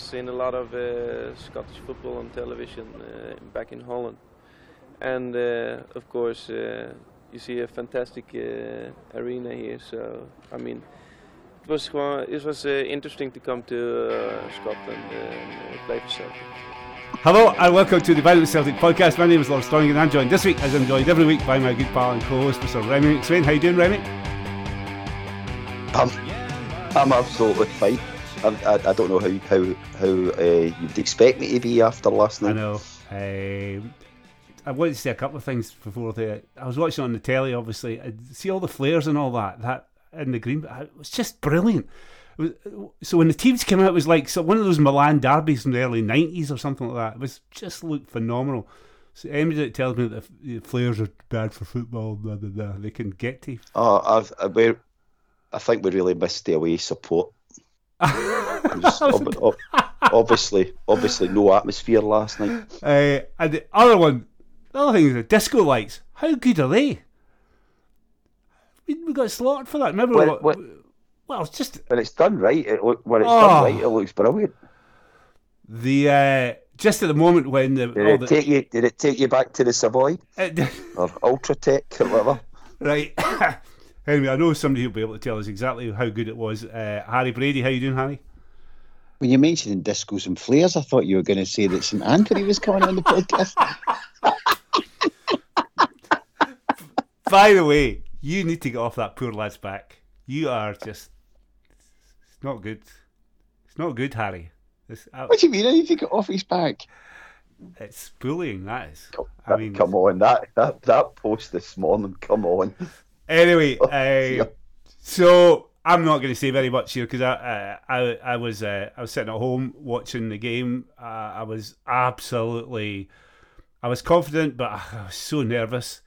seen a lot of uh, Scottish football on television uh, back in Holland, and uh, of course uh, you see a fantastic uh, arena here. So I mean, it was gewoon- it was uh, interesting to come to uh, Scotland and uh, play for Celtic. Hello and welcome to the Violent Celtic podcast. My name is Lord Storling and I'm joined this week, as I'm joined every week by my good pal and co-host, Mr. Remy McSwain. How you doing, Remy? I'm, I'm absolutely fine. I, I, I don't know how how how uh, you'd expect me to be after last night. I know. Um, I wanted to say a couple of things before the. I was watching on the telly, obviously. I see all the flares and all that. That in the green, it was just brilliant. Was- So when the teams came out, it was like so one of those Milan derbies from the early '90s or something like that. It was just looked phenomenal. So anybody that tells me that the flares are bad for football, blah, blah, blah, they can get to. Oh, I've, I, I think we really missed the away support. It ob- ob- obviously, obviously, no atmosphere last night. Uh, and the other one, the other thing is the disco lights. How good are they? We, we got slaughtered for that. Remember? What, what- well, it's just When it's done right, it look, when it's Oh. done right, it looks brilliant. the uh, just at the moment when the, Did it the take you? Did it take you back to the Savoy uh, or Ultratech or whatever? right. anyway, I know somebody who'll be able to tell us exactly how good it was. Uh, Harry Brady, how you doing, Harry? When you mentioned discos and flares, I thought you were going to say that St Anthony was coming on the podcast. By the way, you need to get off that poor lad's back. You are just it's not good. It's not good, Harry. It's, uh, What do you mean? I need to get off his back. it's bullying. That is. I mean, come on, that, that that post this morning. Come on. Anyway, Oh, uh, so I'm not going to say very much here because I, uh, I I was uh, I was sitting at home watching the game. Uh, I was absolutely, I was confident, but I was so nervous.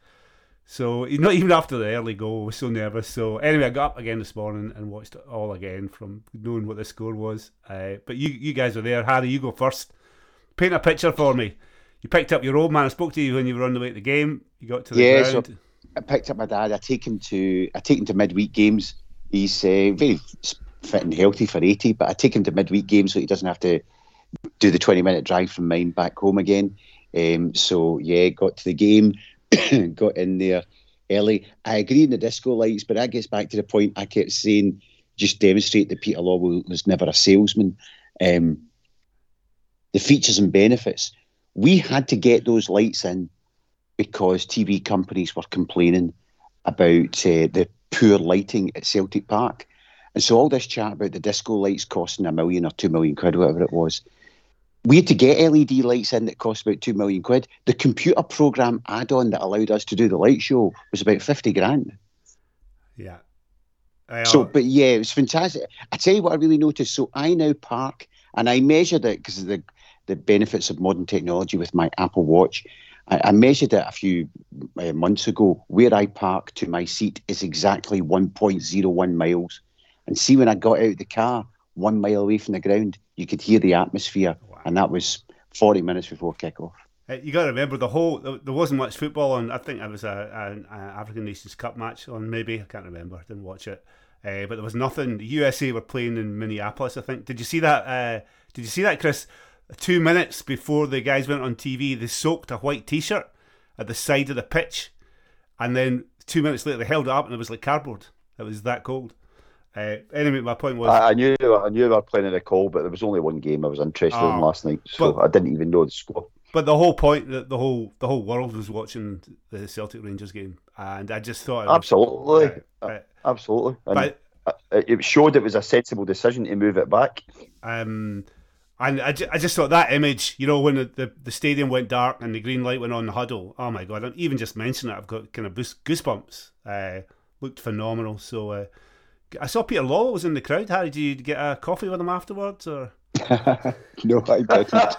So not even after the early goal, I was so nervous. So anyway, I got up again this morning and watched it all again from knowing what the score was. Uh, but you you guys were there, Harry. You go first. Paint a picture for me. You picked up your old man. I spoke to you when you were on the way to the game. You got to the Yeah, ground. I picked up my dad. I take him to I take him to midweek games. He's uh, very fit and healthy for eighty, but I take him to midweek games so he doesn't have to do the twenty minute drive from mine back home again. Um, so yeah, got to the game, got in there early. I agree in the disco lights, but that gets back to the point I kept saying. Just demonstrate that Peter Lawwell was never a salesman. Um, the features and benefits. We had to get those lights in because TV companies were complaining about uh, the poor lighting at Celtic Park. And so all this chat about the disco lights costing a million or two million quid, whatever it was, we had to get LED lights in that cost about two million quid. The computer program add-on that allowed us to do the light show was about fifty grand. Yeah. So, but yeah, it was fantastic. I tell you what, I really noticed. So I now park, and I measured it because of the the benefits of modern technology with my Apple Watch. I, I measured it a few uh, months ago. Where I park to my seat is exactly 1.01 miles. And see, when I got out of the car, one mile away from the ground, you could hear the atmosphere, and that was 40 minutes before kickoff. You got to remember the whole. There wasn't much football on. I think it was a, an a African Nations Cup match on. Maybe I can't remember. I didn't watch it. Uh, but there was nothing. The USA were playing in Minneapolis. I think. Did you see that? Uh, did you see that, Chris? Two minutes before the guys went on TV, they soaked a white T-shirt at the side of the pitch, and then two minutes later they held it up and it was like cardboard. It was that cold. Uh, anyway, my point was. I, I knew I knew they were playing in a call, but there was only one game I was interested Oh, in last night, so but- I didn't even know the score. But the whole point that the whole the whole world was watching the Celtic Rangers game, and I just thought was- Absolutely, Uh, absolutely. And but uh, it showed it was a sensible decision to move it back. um, and I, ju- I just thought that image, you know, when the, the, the stadium went dark and the green light went on the huddle. Oh my god! i Even just mentioning it, I've got kind of goose- goosebumps. Uh, looked phenomenal. So uh, I saw Peter Lawwell was in the crowd. Harry, did you get a coffee with him afterwards, or? no, I didn't.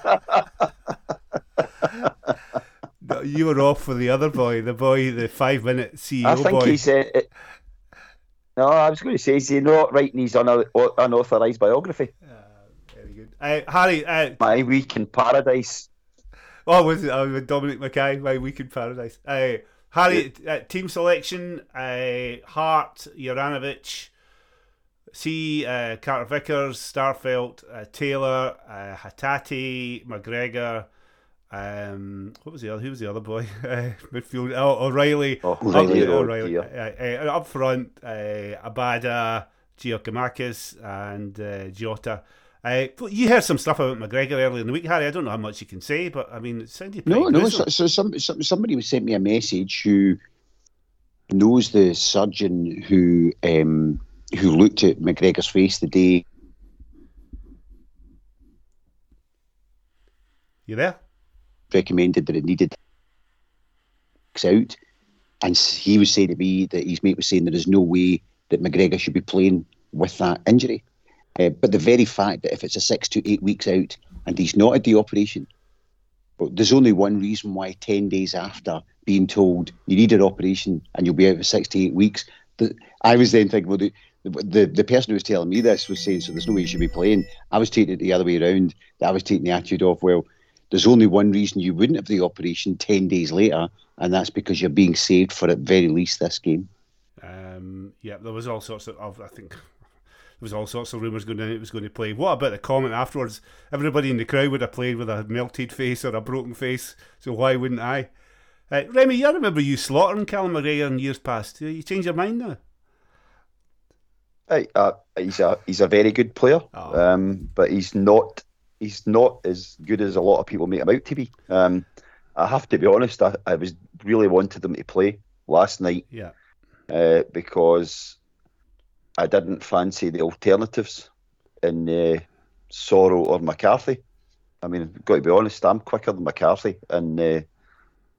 No, You were off for the other boy, the boy, the five minute CEO I think boy. he said. It, no, I was going to say, is he not writing his una- unauthorised biography? Uh, Harry, uh, My Week in Paradise. Oh, was it? Oh, with Dominic Mackay, My Week in Paradise. Uh, Harry, uh, team selection, uh, Hart, Juranovic, C. uh, Carter Vickers, Starfelt, uh, Taylor, uh, Hatate, McGregor. Um, what was the other? Who was the other boy? Uh, midfield. Oh, O'Riley. Oh, Up, O'Riley, oh, O'Riley. Uh, uh, up front, uh, Abada, Giakoumakis, and uh, Jota. Uh, you heard some stuff about McGregor earlier in the week, Harry. I don't know how much you can say, but I mean, it sounded pretty No, no. So, so some, some somebody sent me a message who knows the surgeon who um, who looked at McGregor's face the day You there? recommended that it needed out, and he was saying to me that his mate was saying there is no way that McGregor should be playing with that injury. Uh, but the very fact that if it's a six to eight weeks out and he's not at the operation, well, there's only one reason why ten days after being told you need an operation and you'll be out for six to eight weeks. The, I was then thinking, well, the, the the person who was telling me this was saying, so there's no way you should be playing. I was taking it the other way around. I was taking the attitude of, well, there's only one reason you wouldn't have the operation 10 days later, and that's because you're being saved for at very least this game. Um, yeah, there was all sorts of, I think was all sorts of rumours going on it was going to play. What about the comment afterwards? Everybody in the crowd would have played with a melted face or a broken face, so why wouldn't I? Uh, Remy, I remember you slaughtering Callum McGregor in years past. You change your mind now? Right, uh, he's a he's a very good player, Oh. um, but he's not he's not as good as a lot of people make him out to be. Um, I have to be honest. I, I was really wanted him to play last night Yeah. uh, because I didn't fancy the alternatives in uh, Soro or McCarthy. I mean, got to be honest. I'm quicker than McCarthy, and uh,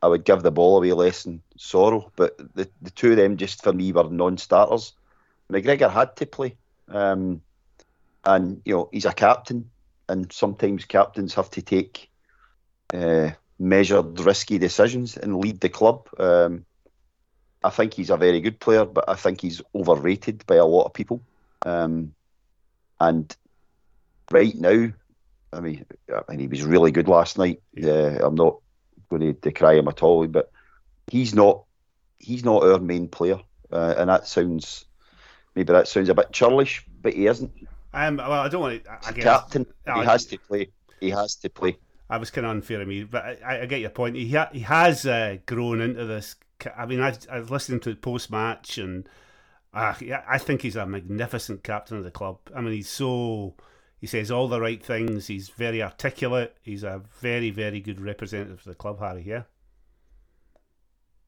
I would give the ball away less than Soro. But the the two of them just for me were non-starters. McGregor had to play, um, and you know he's a captain, and sometimes captains have to take uh, measured, risky decisions and lead the club. Um, I think he's a very good player, but I think he's overrated by a lot of people. Um, and right now, I mean, I mean, he was really good last night. Yeah, I'm not going to decry him at all, but he's not he's not our main player, uh, and that sounds maybe that sounds a bit churlish, but he isn't. Um, well, I don't want to. I guess captain. I- he has to play. He has to play. I was kind of unfair of me, but I, I get your point. He ha- he has uh, grown into this. I mean, I, I was listening to the post match, and uh, I think he's a magnificent captain of the club. I mean, he's so he says all the right things. He's very articulate. He's a very very good representative of the club, Harry. Yeah,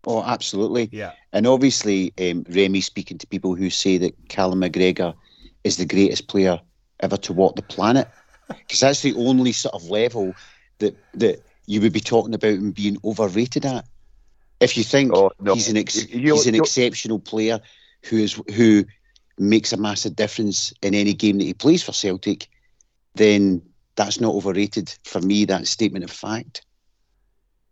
Oh, absolutely. yeah, And obviously, um, Remy speaking to people who say that Callum McGregor is the greatest player ever to walk the planet, because that's the only sort of level that that you would be talking about him being overrated at. If you think Oh, no. he's an ex- You- you- he's an you- exceptional player who is who makes a massive difference in any game that he plays for Celtic, then that's not overrated. For me, That statement of fact.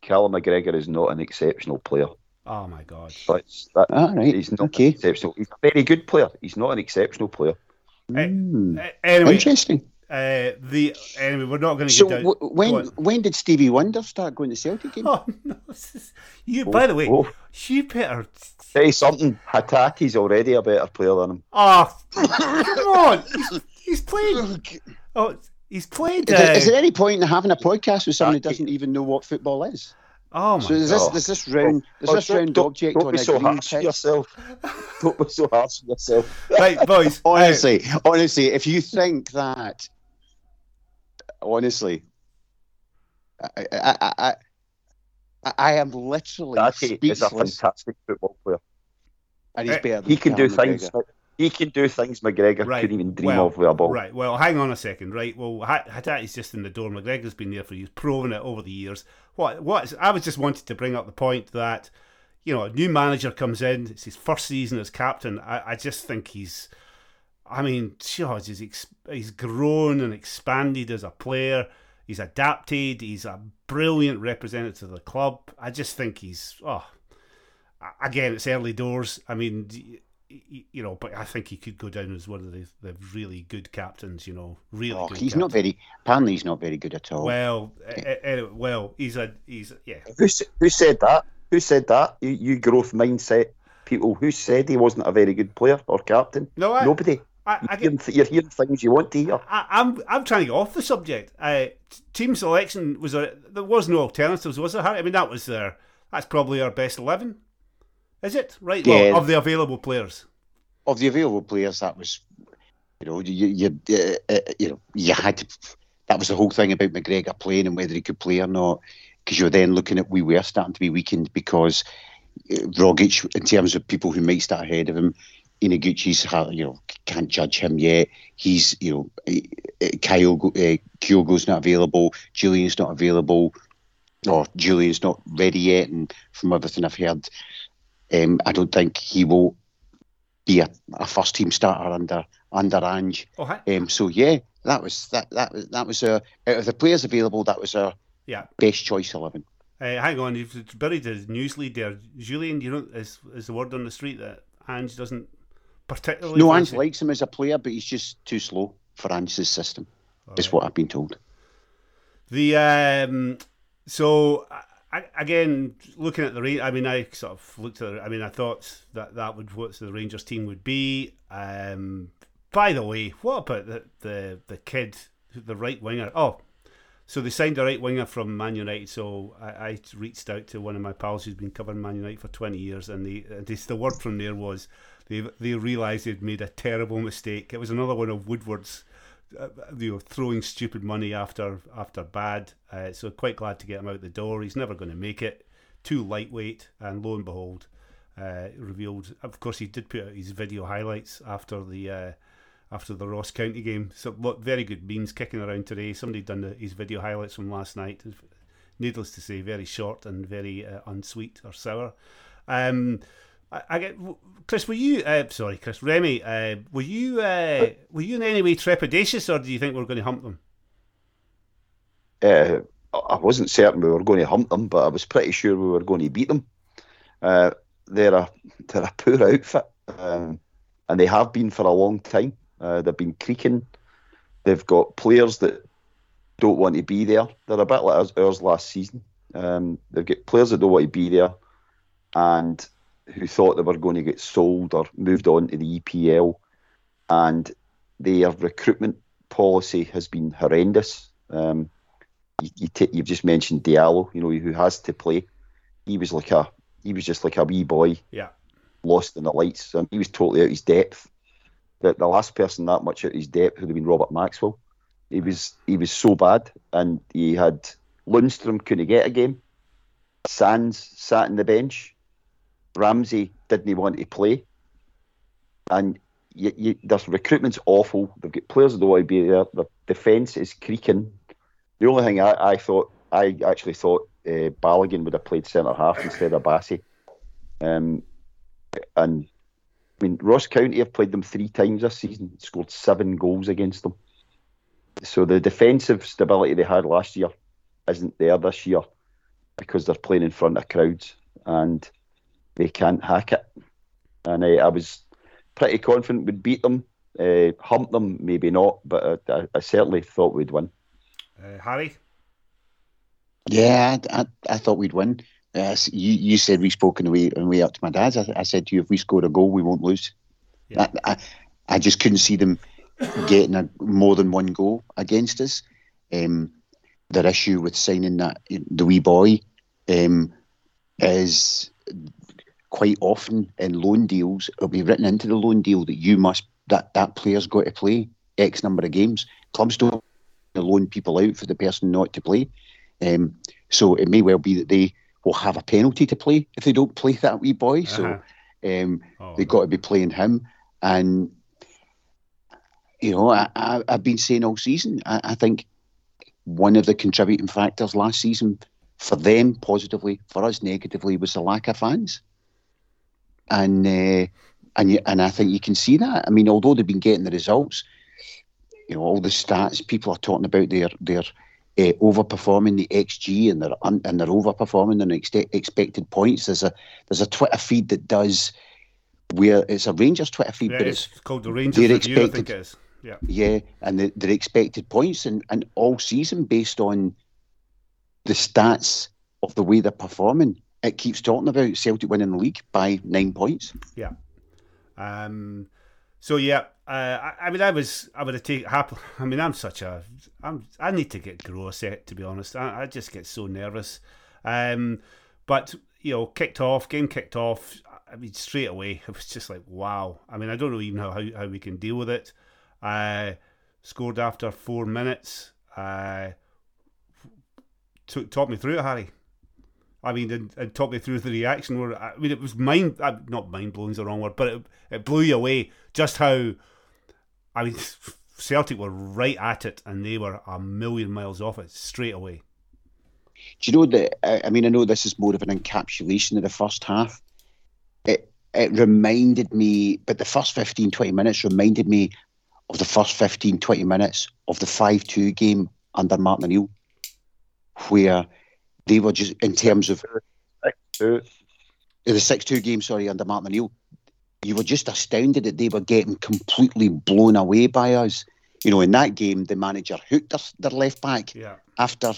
Callum McGregor is not an exceptional player. Oh my God. That's, that, All right. he's not okay. exceptional. He's a very good player. He's not an exceptional player. Hey, Hmm. Uh, anyway, Interesting. Uh, the anyway, we're not going to So get down. w- when Go when did Stevie Wonder start going to Celtic games? Oh no! this is- You, by the way, Oh, you better. say something. Hatate's already a better player than him. Oh, come on! He's, he's played. Oh, he's played. Is, there, is uh, there any point in having a podcast with someone who doesn't even know what football is? oh my So is this God. is this round is Oh, this round don't- object Don't on be a so green harsh on pitch? yourself. don't be so harsh on yourself. Right, boys. uh, Honestly, honestly, if you think that, honestly, I I I, I, I am literally Tate is a fantastic football player. and he's Eh, better. Than He can do Callum things. He can do things McGregor Right, couldn't even dream well, of with a ball. Right. Well, hang on a second. Right. Well, Hatate's just in the door. McGregor's been there for years, proven it over the years. What? What? Is, I was just wanted to bring up the point that you know a new manager comes in. It's his first season as captain. I, I just think he's. I mean, gosh, he's ex- he's grown and expanded as a player. He's adapted. He's a brilliant representative of the club. I just think he's. Oh, again, it's early doors. I mean, y- y- you know, but I think he could go down as one of the, the really good captains. You know, really. Oh, good he's not very. Apparently, he's not very good at all. Well, eh, eh, well, he's a he's yeah. Who, who said that? Who said that? You, you growth mindset people. Who said he wasn't a very good player or captain? No, I, Nobody. I, I you're, get, you're hearing things you want to hear. I, I'm I'm trying to get off the subject. Uh, team selection was a there was no alternatives, was there? I mean, that was their that's probably our best eleven. Is it right? Yeah. Well, of the available players. Of the available players, that was, you know, you you uh, uh, you know you had to, that was the whole thing about McGregor playing and whether he could play or not, because you're then looking at we were starting to be weakened because uh, Rogic, in terms of people who might start ahead of him, Ideguchi's you know can't judge him yet. He's you know uh, Kyle uh, Kyogo's not available, Jullien's not available, or Jullien's not ready yet. And from everything I've heard, um, I don't think he will be a, a first team starter under under Ange. Oh. Um, so yeah, that was that that was that was uh, out of the players available, that was a Yeah. best choice eleven. Uh, hang on, you've buried the news lead there. Julian, you know, is, is the word on the street that Ange doesn't particularly. No, Ange likes him as a player, but he's just too slow for Ange's system. Is Alright. what I've been told. The um, so I, again, looking at the range, I mean, I sort of looked at. I mean, I thought that that would what the Rangers team would be. Um, by the way, what about the the the kid, the right winger? Oh, so they signed a right winger from Man United. So I, I reached out to one of my pals who's been covering Man United for twenty years, and the and this, the word from there was they they realised they'd made a terrible mistake. It was another one of Woodward's uh, you know, throwing stupid money after after bad. Uh, so quite glad to get him out the door. He's never going to make it. Too lightweight, and lo and behold, uh, revealed. Of course, he did put out his video highlights after the uh, after the Ross County game. So look, very good memes kicking around today. Somebody done the, his video highlights from last night. Needless to say, very short and very uh, unsweet or sour. Um, I, I get Chris. Were you uh, sorry, Chris Remy? Uh, were you uh, were you in any way trepidatious, or do you think we're going to hump them? Uh, I wasn't certain we were going to hump them, but I was pretty sure we were going to beat them. Uh, they're a they're a poor outfit, um, and they have been for a long time. Uh, they've been creaking. They've got players that don't want to be there. They're a bit like ours, ours last season. Um, they've got players that don't want to be there, and who thought they were going to get sold or moved on to the EPL, and their recruitment policy has been horrendous. Um, you, you t- you've just mentioned Diallo, you know, who has to play. He was like a, he was just like a wee boy Yeah, lost in the lights. Um, he was totally out of his depth. The, the last person that much out of his depth would have been Robert Maxwell. He was he was so bad, and he had Lundstram couldn't get a game. Sands sat in the bench. Ramsey didn't want to play, and you, you, their recruitment's awful. They've got players that don't want to be there. The defence is creaking. The only thing I, I thought, I actually thought uh, Balogun would have played centre half instead of Bassey. Um, and I mean, Ross County have played them three times this season, scored seven goals against them. So the defensive stability they had last year isn't there this year because they're playing in front of crowds and they can't hack it. And uh, I was pretty confident we'd beat them. Uh, hump them, maybe not, but I, I certainly thought we'd win. uh, Harry. Yeah, I, I, I thought we'd win. Uh, you, you said we spoke on the way on the way up to my dad's. I, I said to you, if we score a goal, we won't lose. Yeah. I, I, I just couldn't see them getting a, more than one goal against us. Um, their issue with signing that the wee boy um, is quite often in loan deals. It'll be written into the loan deal that you must that that player's got to play X number of games. Clubs don't loan people out for the person not to play. Um, so it may well be that they will have a penalty to play if they don't play that wee boy. Uh-huh. So um, Oh, they've got to be playing him. And, you know, I, I, I've been saying all season, I, I think one of the contributing factors last season for them positively, for us negatively, was the lack of fans. And uh, and you, and I think you can see that. I mean, although they've been getting the results, you know, all the stats people are talking about their their uh, overperforming the XG and they're un, and they're overperforming their ex- expected points. There's a there's a Twitter feed that does where it's a Rangers Twitter feed, yeah, but it's it's called the Rangers they're I think expected- it is. Yeah, yeah, and the, their expected points and, and all season based on the stats of the way they're performing. It keeps talking about Celtic winning the league by nine points. Yeah. Um, so yeah, I, I mean, I was, I would have taken. I mean, I'm such a, I'm, I need to get grow a set to be honest. I, I just get so nervous. Um, but you know, kicked off, game kicked off. I mean, straight away, it was just like, wow. I mean, I don't know even how, how, how we can deal with it. Uh, scored after four minutes. Uh, t- talk me through it, Harry. I mean, and, and talk me through the reaction. Where I mean, it was mind, not mind blowing is the wrong word, but it, it blew you away just how. I mean, Celtic were right at it, and they were a million miles off it straight away. Do you know that? I mean, I know this is more of an encapsulation of the first half. It it reminded me, but the first 15, 20 minutes reminded me of the first 15, 20 minutes of the 5 2 game under Martin O'Neill, where they were just, in terms of the 6 2 game, sorry, under Martin O'Neill, you were just astounded that they were getting completely blown away by us. You know, in that game, the manager hooked their, their left back yeah. after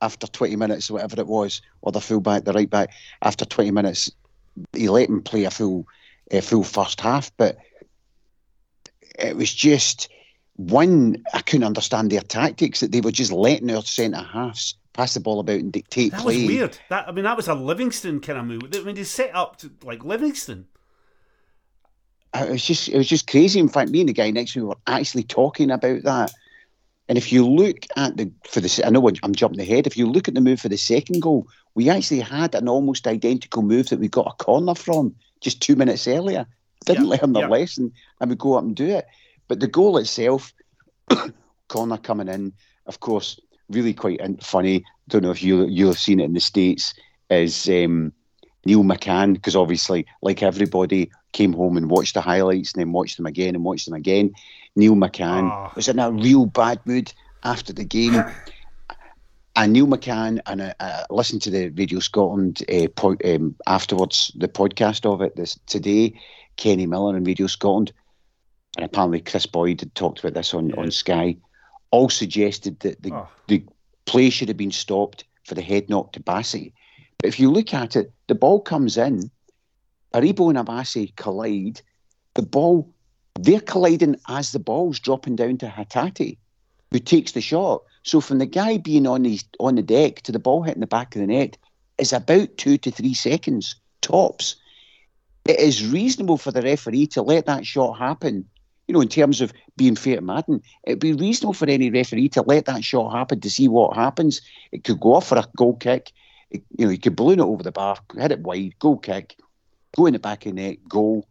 after 20 minutes, or whatever it was, or the full back, the right back, after 20 minutes, he let him play a full, a full first half. But it was just one. I couldn't understand their tactics that they were just letting their centre halves pass the ball about and dictate that play. was weird. That I mean, that was a Livingston kind of move. I mean, they set up to, like Livingston. Uh, it was just, it was just crazy. In fact, me and the guy next to me were actually talking about that. And if you look at the for the, I know I'm jumping ahead. If you look at the move for the second goal, we actually had an almost identical move that we got a corner from just two minutes earlier. Didn't Yeah, learn the yeah. lesson, and we go up and do it. But the goal itself, corner coming in, of course, really quite funny. Don't know if you you'll have seen it in the states. Is um, Neil McCann because obviously, like everybody, came home and watched the highlights and then watched them again and watched them again. Neil McCann Ah. was in a real bad mood after the game. And Neil McCann, and I, I listened to the Radio Scotland uh, po- um, afterwards, the podcast of it this today. Kenny Miller and Radio Scotland, and apparently Kris Boyd had talked about this on, on Sky. All suggested that the Oh. the play should have been stopped for the head knock to Bassey. But if you look at it, the ball comes in, Aribo and Abassi collide. The ball, they're colliding as the ball's dropping down to Hatate, who takes the shot. So from the guy being on his on the deck to the ball hitting the back of the net is about two to three seconds tops. It is reasonable for the referee to let that shot happen. You know, in terms of being fair to Madden, it'd be reasonable for any referee to let that shot happen to see what happens. It could go off for a goal kick. It- you know, you could balloon it over the bar, hit it wide, goal kick, go in the back of the net, goal,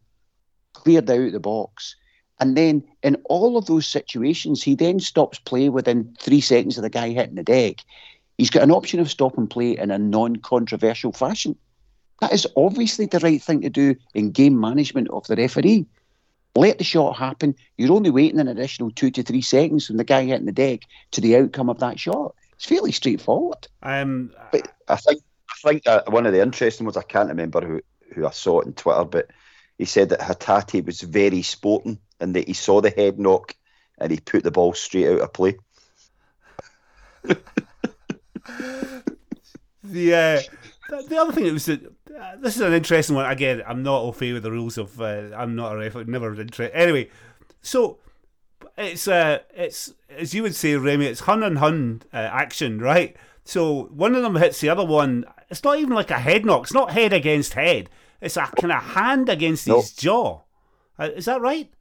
cleared out the box. And then in all of those situations, he then stops play within three seconds of the guy hitting the deck. He's got an option of stop and play in a non controversial fashion. That is obviously the right thing to do in game management of the referee. Let the shot happen. You're only waiting an additional two to three seconds from the guy hitting the deck to the outcome of that shot. It's fairly straightforward. Um, But I think I think uh, one of the interesting ones I can't remember who who I saw it on Twitter, but he said that Hatate was very sporting and that he saw the head knock and he put the ball straight out of play. the uh, the- the other thing that was that uh, this is an interesting one. Again, I'm not au fait with the rules of. Uh, I'm not a referee. Never interested. Anyway, so it's uh, it's as you would say, Remy. It's hun and hun uh, action, right? So one of them hits the other one. It's not even like a head knock. It's not head against head. It's a kind of hand against No. his jaw. Uh, is that right?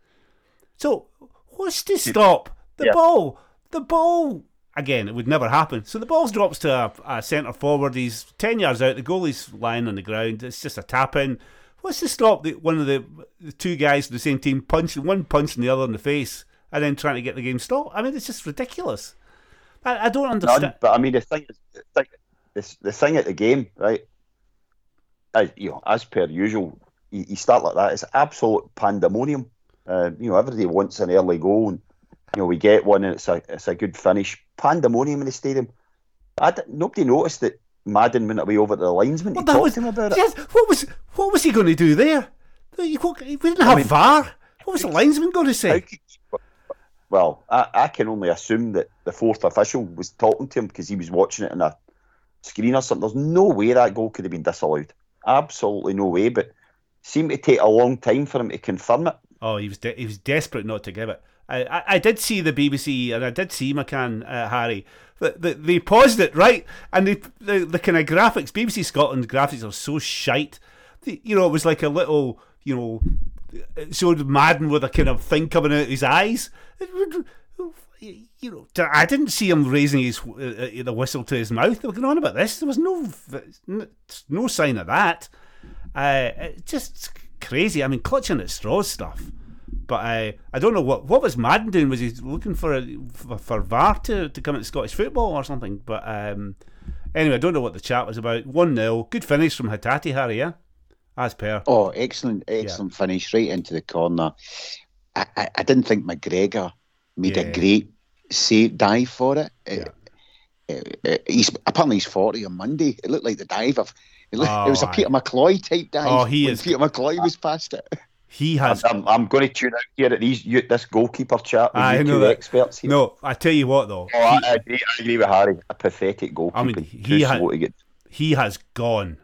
So what's to stop the Yeah. ball? The ball again. It would never happen. So the ball drops to a, a centre forward. He's ten yards out. The goalie's lying on the ground. It's just a tap in. What's to stop the, one of the, the two guys from the same team punching one punching the other in the face and then trying to get the game stopped? I mean, it's just ridiculous. I, I don't understand. None, but I mean the thing is, the thing, the, the thing at the game, right? As, you know, as per usual, you, you start like that. It's absolute pandemonium. Uh, you know, everybody wants an early goal, and you know we get one, and it's a it's a good finish. Pandemonium in the stadium. I nobody noticed that Madden went away over to the linesman Well, to that talk was- to him about it. What was what was he going to do there? We didn't have mean- VAR. What was the linesman going to say? well, I, I can only assume that the fourth official was talking to him because he was watching it on a screen or something. There's no way that goal could have been disallowed. Absolutely no way. But seemed to take a long time for him to confirm it. Oh, he was de- he was desperate not to give it. I, I, did see the BBC and I did see McCann uh, Harry. The, the, they paused it right, and the the, the kind of graphics BBC Scotland graphics are so shite. The, you know, it was like a little you know, showed Madden with a kind of thing coming out of his eyes. You know, I didn't see him raising his uh, the whistle to his mouth. They were going on about this. There was no no sign of that. Uh, just crazy. I mean, clutching at straws stuff. But I, I don't know what what was Madden doing. Was he looking for a, for, for VAR to, to come into Scottish football or something? But um, anyway, I don't know what the chat was about. One 0 good finish from Hatate Harry. Yeah, as per. Oh, excellent, excellent yeah. finish right into the corner. I, I, I didn't think McGregor made yeah. a great save dive for it. Yeah. He's apparently he's forty on Monday. It looked like the dive of it, looked, oh, it was a Peter McCloy type dive. Oh, he is. Peter McCloy was past it. He has. I'm, I'm, going to tune out here at these you, this goalkeeper chat with I you know two experts here. No, I tell you what though. Oh, he, I, agree, I agree with Harry. A pathetic goalkeeper. I mean, he, ha- he has gone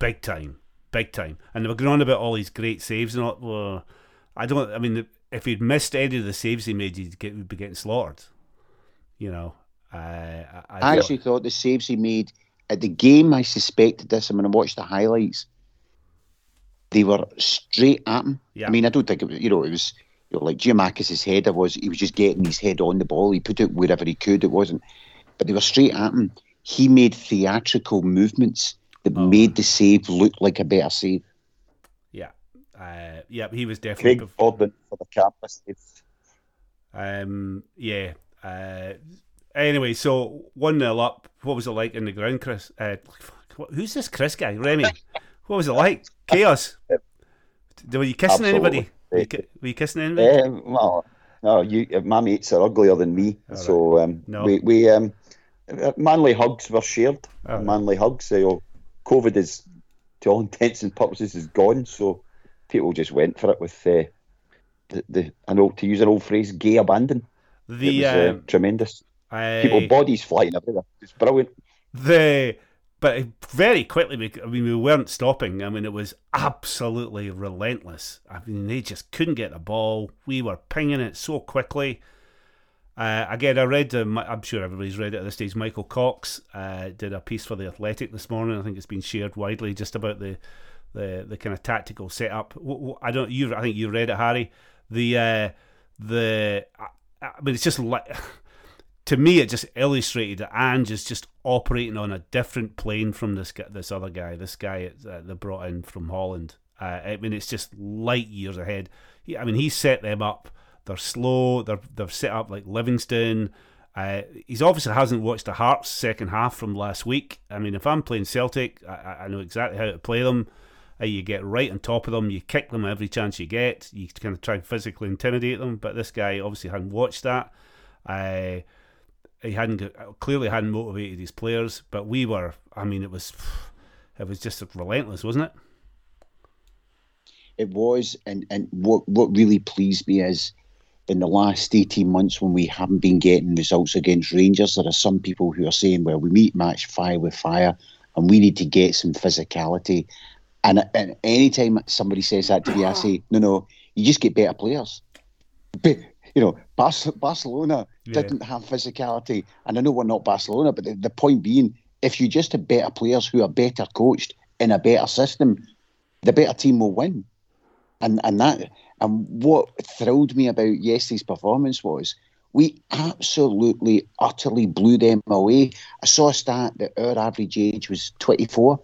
big time, big time. And they were going on about all these great saves and all. Well, I don't. I mean, if he'd missed any of the saves he made, he'd, get, he'd be getting slaughtered. You know. Uh, I, I, I actually thought the saves he made at the game. I suspected this. I'm going to watch the highlights they were straight at him. Yeah. I mean, I don't think it was, you know, it was you know, like Giakoumakis' header was, he was just getting his head on the ball. He put it wherever he could. It wasn't, but they were straight at him. He made theatrical movements that oh. made the save look like a better save. Yeah. Uh, yeah, he was definitely. Craig Baldwin for the campus. Um, yeah. Uh, anyway, so 1 0 up. What was it like in the ground, Chris? Uh, who's this Chris guy? Remy. What was it like? Chaos. Were you kissing Absolutely. anybody? Were you, you, kissing anybody? Um, well, no. You, my mates are uglier than me, All so um, no. we we um, manly hugs were shared. Right. Manly hugs. So COVID is, to all intents and purposes, is gone. So people just went for it with uh, the the I know to use an old phrase, gay abandon. The was, uh, tremendous. I... People bodies flying everywhere. It's brilliant. The but very quickly, I mean, we weren't stopping. I mean, it was absolutely relentless. I mean, they just couldn't get the ball. We were pinging it so quickly. Uh, again, I read, uh, I'm sure everybody's read it at this stage. Michael Cox uh, did a piece for The Athletic this morning. I think it's been shared widely just about the the, the kind of tactical setup. I don't, you, I think you read it, Harry. The, uh, the, I mean, it's just like. To me, it just illustrated that Ange is just operating on a different plane from this this other guy. This guy uh, they brought in from Holland. Uh, I mean, it's just light years ahead. He, I mean, he set them up. They're slow. They're they're set up like Livingston. Uh, he's obviously hasn't watched the Hearts second half from last week. I mean, if I'm playing Celtic, I, I know exactly how to play them. Uh, you get right on top of them. You kick them every chance you get. You kind of try and physically intimidate them. But this guy obviously hadn't watched that. Uh, he hadn't clearly hadn't motivated his players, but we were. I mean, it was it was just relentless, wasn't it? It was, and and what what really pleased me is in the last eighteen months when we haven't been getting results against Rangers, there are some people who are saying, "Well, we meet match fire with fire, and we need to get some physicality." And and anytime somebody says that to me, I say, "No, no, you just get better players." But you know, Barcelona yeah. didn't have physicality, and I know we're not Barcelona, but the, the point being, if you just have better players who are better coached in a better system, the better team will win. And and that and what thrilled me about yesterday's performance was we absolutely utterly blew them away. I saw a stat that our average age was 24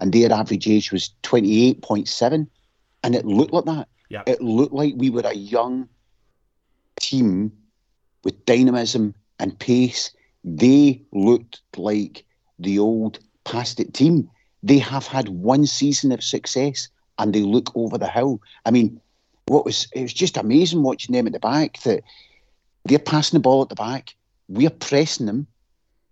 and their average age was 28.7 and it looked like that. Yep. It looked like we were a young team with dynamism and pace, they looked like the old past it team. They have had one season of success and they look over the hill. I mean, what was it was just amazing watching them at the back that they're passing the ball at the back, we're pressing them,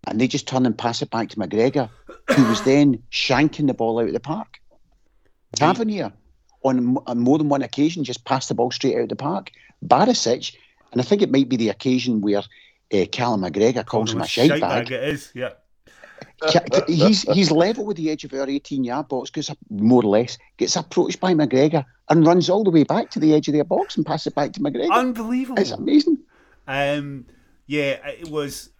and they just turn and pass it back to McGregor, who was then shanking the ball out of the park. Tavernier, on, on more than one occasion, just passed the ball straight out of the park. Barisic and I think it might be the occasion where uh, Callum McGregor calls him a shite bag. It is, yeah. he's he's level with the edge of our 18 yard box, gets more or less, gets approached by McGregor and runs all the way back to the edge of their box and passes it back to McGregor. Unbelievable! It's amazing. Um, yeah, it was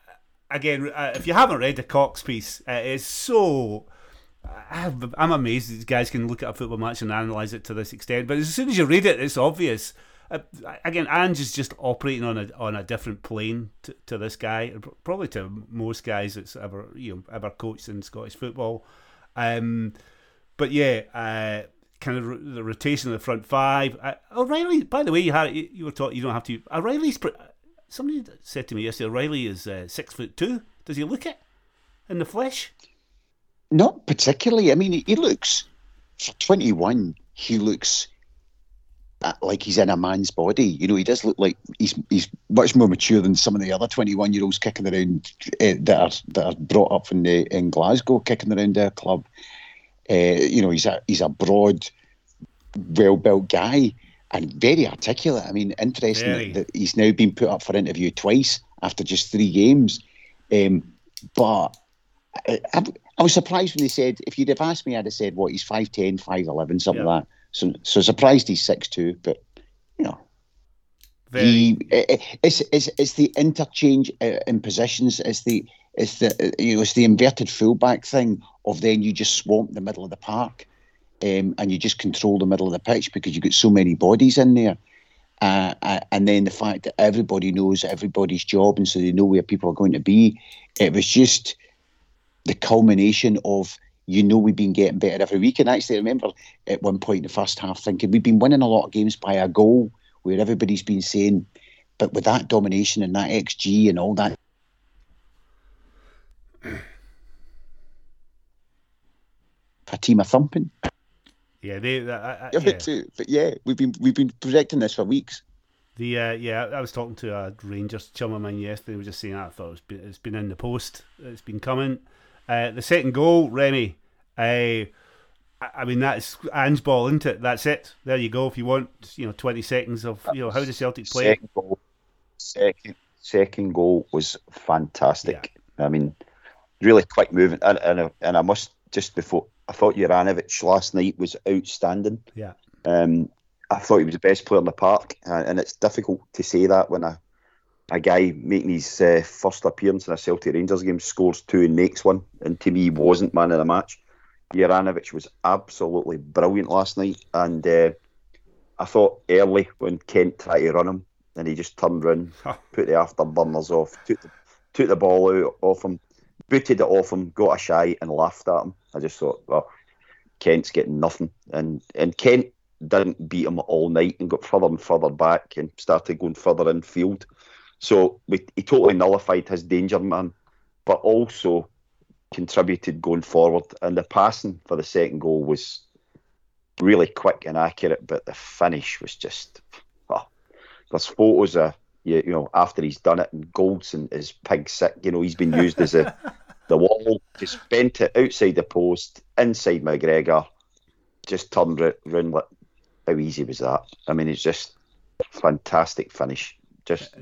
again. Uh, if you haven't read the Cox piece, uh, it's so. I'm amazed these guys can look at a football match and analyse it to this extent. But as soon as you read it, it's obvious. Uh, again, Ange is just operating on a on a different plane to, to this guy, probably to most guys that's ever you know ever coached in Scottish football. Um, but yeah, uh, kind of the rotation of the front five. Uh, O'Riley, by the way, you had you were taught you don't have to. O'Riley's. Somebody said to me yesterday, O'Riley is uh, six foot two. Does he look it in the flesh? Not particularly. I mean, he looks for twenty one. He looks like he's in a man's body. You know, he does look like he's he's much more mature than some of the other twenty one year olds kicking around uh, that are that are brought up in the in Glasgow kicking around their club. Uh, you know, he's a he's a broad, well built guy and very articulate. I mean, interesting that, that, he's now been put up for interview twice after just three games. Um, but I, I, I, was surprised when they said if you'd have asked me, I'd have said what he's 5'10", 5'11", something like that. So, so surprised he's six two, but you know, Very... he it's, it's it's the interchange uh, in positions. It's the it's the uh, you know it's the inverted fullback thing of then you just swamp the middle of the park, um, and you just control the middle of the pitch because you've got so many bodies in there. Uh, uh, and then the fact that everybody knows everybody's job and so they know where people are going to be. It was just the culmination of you know we've been getting better every week. And actually, I remember at one point in the first half thinking we've been winning a lot of games by a goal, where everybody's been saying, but with that domination and that XG and all that. Fatima thumping. Yeah, they. Uh, uh, yeah. Too. But yeah, we've been we've been projecting this for weeks. The uh, yeah, I was talking to a Rangers chum of mine yesterday. We were just saying I thought it's been, it's been in the post. It's been coming. Uh, the second goal, Remy. Uh, I mean, that's Ange ball, isn't it? That's it. There you go. If you want, you know, twenty seconds of you know how does Celtic play? Second goal, second, second goal was fantastic. Yeah. I mean, really quick moving, and and, and I must just before I thought Juranovic last night was outstanding. Yeah. Um, I thought he was the best player in the park, and it's difficult to say that when a a guy making his uh, first appearance in a Celtic Rangers game scores two and makes one, and to me he wasn't man of the match. Juranovic was absolutely brilliant last night, and uh, I thought early when Kent tried to run him, and he just turned around, put the afterburners off, took the, took the ball out off him, booted it off him, got a shy, and laughed at him. I just thought, well, Kent's getting nothing, and and Kent didn't beat him all night and got further and further back and started going further in field. So we, he totally nullified his danger man, but also contributed going forward. And the passing for the second goal was really quick and accurate, but the finish was just. Oh, there's photos of you, you know after he's done it, and Goldson is pig sick. You know he's been used as a the wall, just bent it outside the post, inside McGregor, just turned it round. Like, how easy was that? I mean, it's just fantastic finish just uh,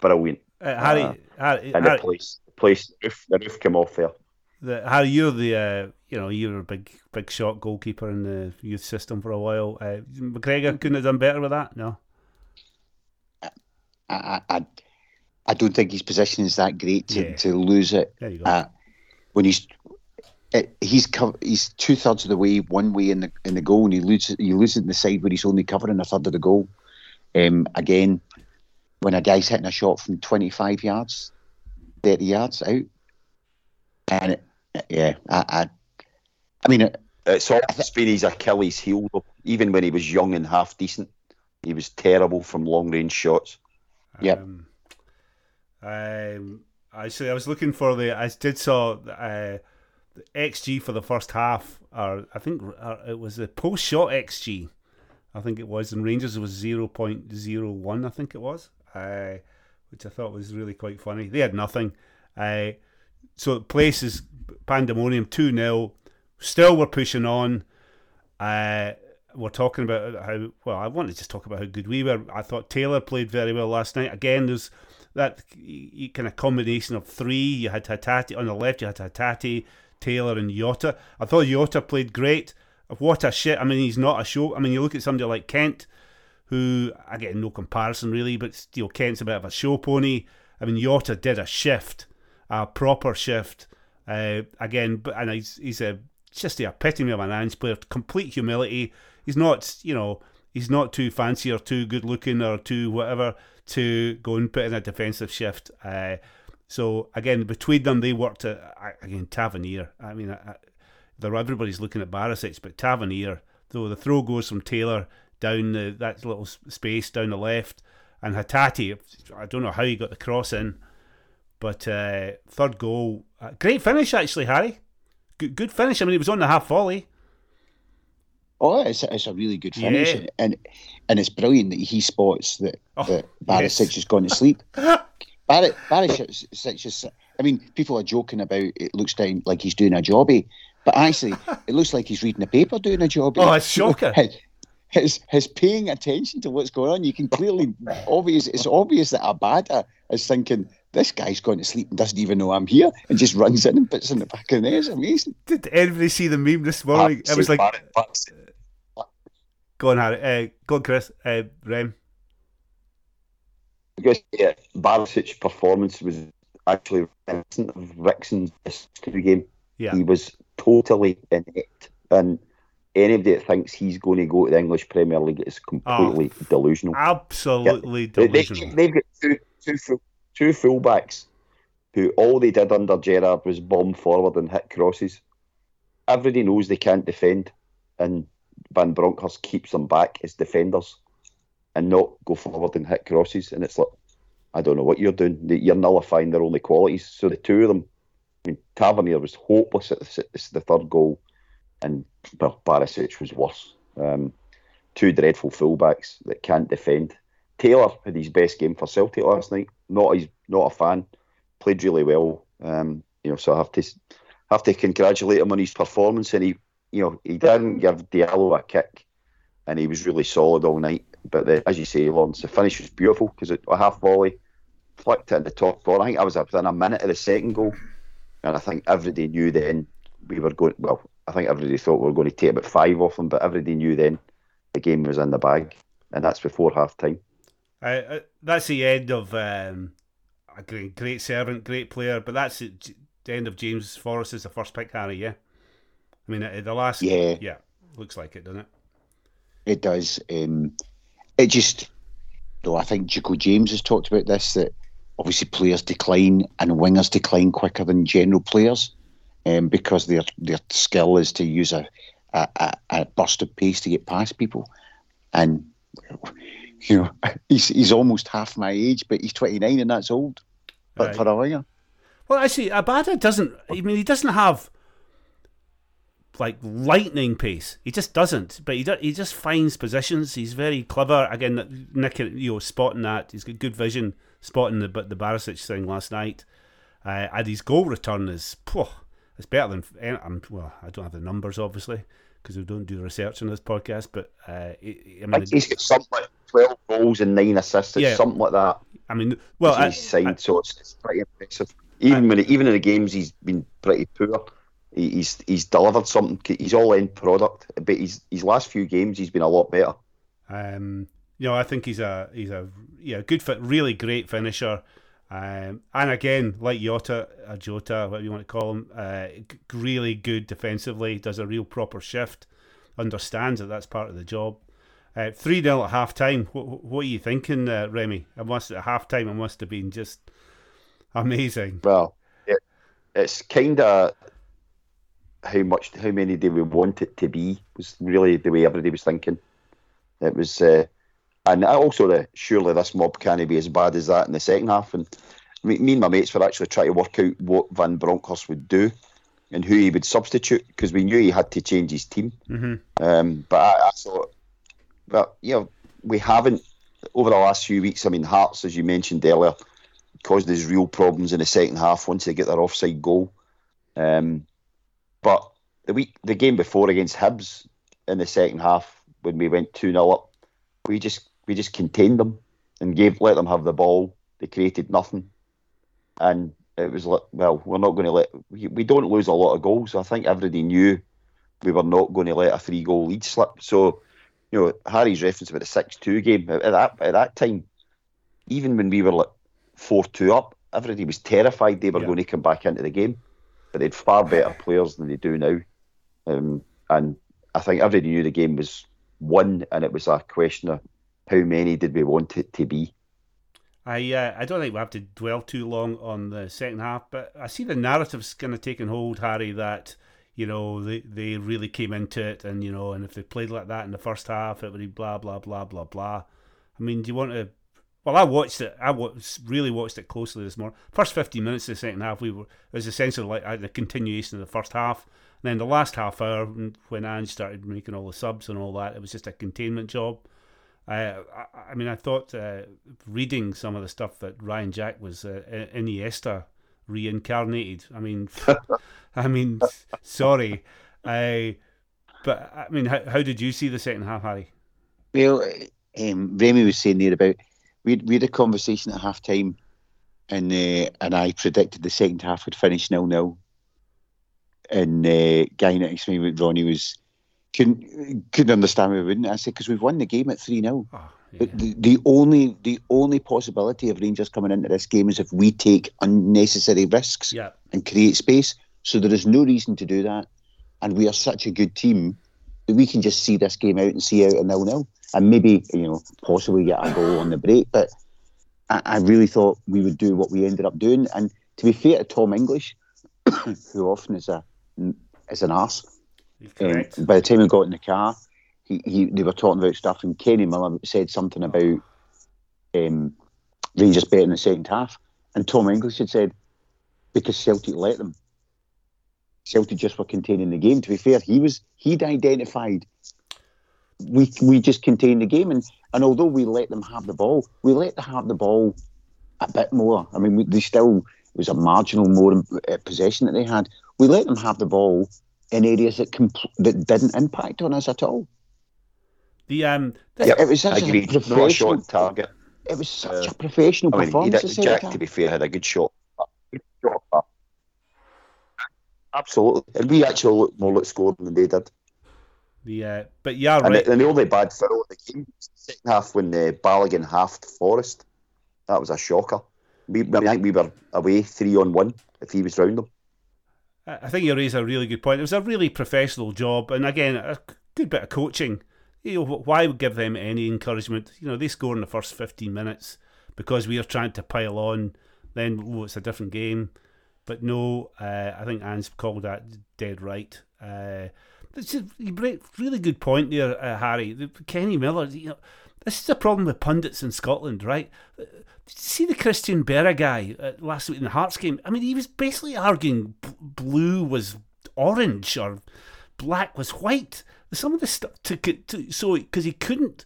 brilliant. Uh, Harry, uh, Harry, and Harry, the place, the place, the roof, the roof came off there. The, Harry, you're the uh, you know you're a big big shot goalkeeper in the youth system for a while. Uh, McGregor couldn't have done better with that. No, I I, I don't think his position is that great to, yeah. to lose it. There you go. Uh, when he's it, he's he's two thirds of the way one way in the in the goal, and he loses he loses in the side where he's only covering a third of the goal. Um, again, when a guy's hitting a shot from 25 yards, 30 yards out. And it, yeah, I, I, I mean, it, it's always been his Achilles heel, though. Even when he was young and half decent, he was terrible from long range shots. Yeah. Um, um, actually, I was looking for the. I did saw uh, the XG for the first half, or I think it was the post shot XG. I think it was, and Rangers was zero point zero one. I think it was uh, which I thought was really quite funny. They had nothing. Uh, so the place is pandemonium 2 0. Still, we're pushing on. Uh, we're talking about how well. I want to just talk about how good we were. I thought Taylor played very well last night. Again, there's that kind of combination of three. You had Hatate on the left. You had Hatate, Taylor, and Jota. I thought Jota played great. What a shit! I mean, he's not a show. I mean, you look at somebody like Kent, who I get no comparison really, but you know, Kent's a bit of a show pony. I mean, Jota did a shift, a proper shift. Uh, again, but and he's he's a just the epitome of an Ange player. Complete humility. He's not, you know, he's not too fancy or too good looking or too whatever to go and put in a defensive shift. Uh, so again, between them, they worked again Tavernier. I mean, I, everybody's looking at Barisic, but Tavernier. Though the throw goes from Taylor down the, that little space down the left, and Hatate. I don't know how he got the cross in, but uh, third goal, great finish actually, Harry. Good, good finish. I mean, it was on the half volley. Oh, it's a, it's a really good finish, yeah. and and it's brilliant that he spots that, oh, that Barisic yes. has gone to sleep. Barry, Barisic is. I mean, people are joking about it looks down like he's doing a jobby, but actually, it looks like he's reading a paper doing a jobby. Oh, it's shocking. His, his paying attention to what's going on. You can clearly obvious. It's obvious that Abada is thinking this guy's going to sleep and doesn't even know I'm here and just runs in and puts in the back of the net. It's amazing. Did anybody see the meme this morning? It was like. Go on, Harry. Uh, go on, Chris. Uh, Rem. Because yeah, Barisic's performance was actually reminiscent of Rixon's history game. Yeah. He was totally inept. And anybody that thinks he's going to go to the English Premier League is completely oh, delusional. Absolutely yeah. delusional. They, have got two, two, full, two fullbacks who all they did under Gerrard was bomb forward and hit crosses. Everybody knows they can't defend. And Van Bronckhorst keeps them back as defenders and not go forward and hit crosses. And it's like, I don't know what you're doing. You're nullifying their only qualities. So the two of them, I mean, Tavernier was hopeless at the, the third goal, and well, Barisic was worse. Um, two dreadful fullbacks that can't defend. Taylor had his best game for Celtic last night. Not he's not a fan. Played really well. Um, you know, so I have to have to congratulate him on his performance, and he you know, he didn't give Diallo a kick, and he was really solid all night. But the, as you say, Lawrence, the finish was beautiful because a half volley flicked it in the top corner. I think I was within a minute of the second goal, and I think everybody knew then we were going. Well, I think everybody thought we were going to take about five off them, but everybody knew then the game was in the bag, and that's before half time. Uh, that's the end of um, a great, great servant, great player, but that's the end of James Forrest as the first pick, Harry. Yeah. I mean, the last yeah, yeah, looks like it, doesn't it? It does. Um, it just, though, I think Chico James has talked about this that obviously players decline and wingers decline quicker than general players, um, because their their skill is to use a, a, a burst of pace to get past people, and you know he's he's almost half my age, but he's twenty nine and that's old, but right. for a winger. Well, actually, Abada doesn't. I mean, he doesn't have like lightning pace. He just doesn't. But he do, he just finds positions. He's very clever. Again, Nick, you know, spotting that. He's got good vision, spotting the the Barisic thing last night. Uh, and his goal return is, phew, it's better than. I'm, well, I don't have the numbers obviously because we don't do research on this podcast. But uh, I mean, he's got something like twelve goals and nine assists, yeah, something like that. I mean, well, I, signed, I, so it's, it's pretty impressive. Even I, when even in the games he's been pretty poor he's he's delivered something. He's all end product, but his his last few games he's been a lot better. Um, you know, I think he's a he's a yeah good fit, really great finisher. Um, and again, like Jota, or Jota, whatever you want to call him, uh, really good defensively. Does a real proper shift. Understands that that's part of the job. Uh, three 0 at half time. What, what, are you thinking, uh, Remy? It must at half time. It must have been just amazing. Well, it, it's kind of how much, how many do we want it to be? Was really the way everybody was thinking. It was, uh, and also the surely this mob can't be as bad as that in the second half. And me, me and my mates were actually trying to work out what Van Bronckhorst would do and who he would substitute because we knew he had to change his team. Mm-hmm. Um, but I, I thought, well, you know, we haven't over the last few weeks. I mean, Hearts, as you mentioned earlier, caused us real problems in the second half once they get their offside goal. Um, but the week, the game before against Hibs in the second half, when we went two 0 up, we just we just contained them and gave let them have the ball They created nothing, and it was like, well, we're not going to let. We, we don't lose a lot of goals. I think everybody knew we were not going to let a three goal lead slip. So, you know, Harry's reference about the six two game at that at that time, even when we were like four two up, everybody was terrified they were Yeah. going to come back into the game. But they'd far better players than they do now, um, and I think everybody knew the game was won, and it was a question of how many did we want it to be. I uh, I don't think we have to dwell too long on the second half, but I see the narrative's kind of taking hold, Harry. That you know they they really came into it, and you know, and if they played like that in the first half, it would be blah blah blah blah blah. I mean, do you want to? Well, I watched it. I wa- really watched it closely this morning. First fifteen minutes of the second half, we were it was essentially like the continuation of the first half. And then the last half hour, when Ange started making all the subs and all that, it was just a containment job. I, I mean, I thought uh, reading some of the stuff that Ryan Jack was uh, Iniesta reincarnated. I mean, I mean, sorry, I. But I mean, how, how did you see the second half, Harry? Well, um, Remy was saying there about we had, we had a conversation at half time, and uh, and I predicted the second half would finish nil nil. And uh, guy next to me, with Ronnie, was couldn't couldn't understand why we wouldn't. I said because we've won the game at three 0 Oh, ah, yeah. But the, the only the only possibility of Rangers coming into this game is if we take unnecessary risks yeah, and create space. So there is no reason to do that. And we are such a good team that we can just see this game out and see out a nil nil. And maybe, you know, possibly get a goal on the break. But I, I really thought we would do what we ended up doing. And to be fair to Tom English, who often is a is an arse, um, by the time we got in the car, he, he they were talking about stuff, and Kenny Miller said something about um, Rangers betting the second half, and Tom English had said because Celtic let them. Celtic just were containing the game. To be fair, he was he'd identified we we just contained the game, and and although we let them have the ball, we let them have the ball a bit more. I mean, we, they still it was a marginal more uh, possession that they had. We let them have the ball in areas that compl- that didn't impact on us at all. The um, Yep, it was such a agreed. Not a professional. target. It was such Uh, a professional I mean, he performance. did, the Jack, to be fair, had a good shot. Good shot. Absolutely. And we actually looked more like scoring than they did. the uh, but yeah, And, right. the, and the only bad foul of the game was the second half when uh, Balogun halved Forrest. That was a shocker. We, I, mean, I think we were away three on one if he was round them. I think you raise a really good point. It was a really professional job, and again, a good bit of coaching. You know, why would give them any encouragement? You know, they score in the first fifteen minutes because we are trying to pile on. Then oh, it's a different game, but no, uh, I think Anne's called that dead right. Uh, it's a really good point there, uh, Harry. Kenny Miller. You know, this is a problem with pundits in Scotland, right? See the Christophe Berra guy uh, last week in the Hearts game? I mean, he was basically arguing blue was orange or black was white. Some of the stuff to, to so because he couldn't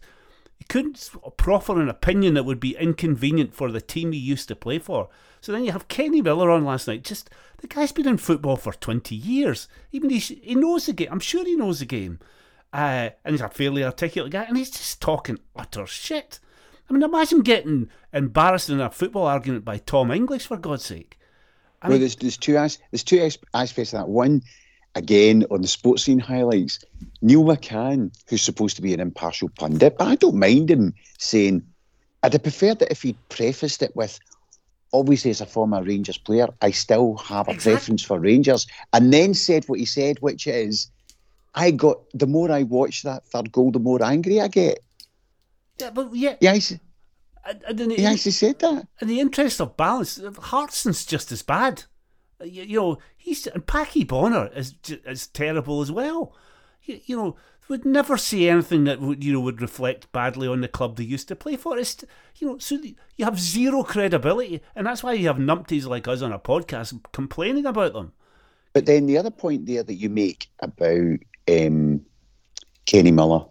he couldn't proffer an opinion that would be inconvenient for the team he used to play for. So then you have Kenny Miller on last night. Just the guy's been in football for twenty years. Even he he knows the game. I'm sure he knows the game. Uh, and he's a fairly articulate guy, and he's just talking utter shit. I mean, imagine getting embarrassed in a football argument by Tom English, for God's sake. I well, mean- there's, there's two there's two aspects of that. One, again, on the sports scene highlights, Neil McCann, who's supposed to be an impartial pundit, but I don't mind him saying, I'd have preferred that if he'd prefaced it with, obviously as a former Rangers player, I still have a Exactly. preference for Rangers, and then said what he said, which is, I got the more I watch that third goal, the more angry I get. Yeah, but yeah, He actually, and, and then he actually said that. in the interest of balance, Hartson's just as bad. You, you know, he's and Packy Bonner is is terrible as well. You, you know, would never say anything that would you know would reflect badly on the club they used to play for. It's you know, so you have zero credibility, and that's why you have numpties like us on a podcast complaining about them. But then the other point there that you make about um, Kenny Miller,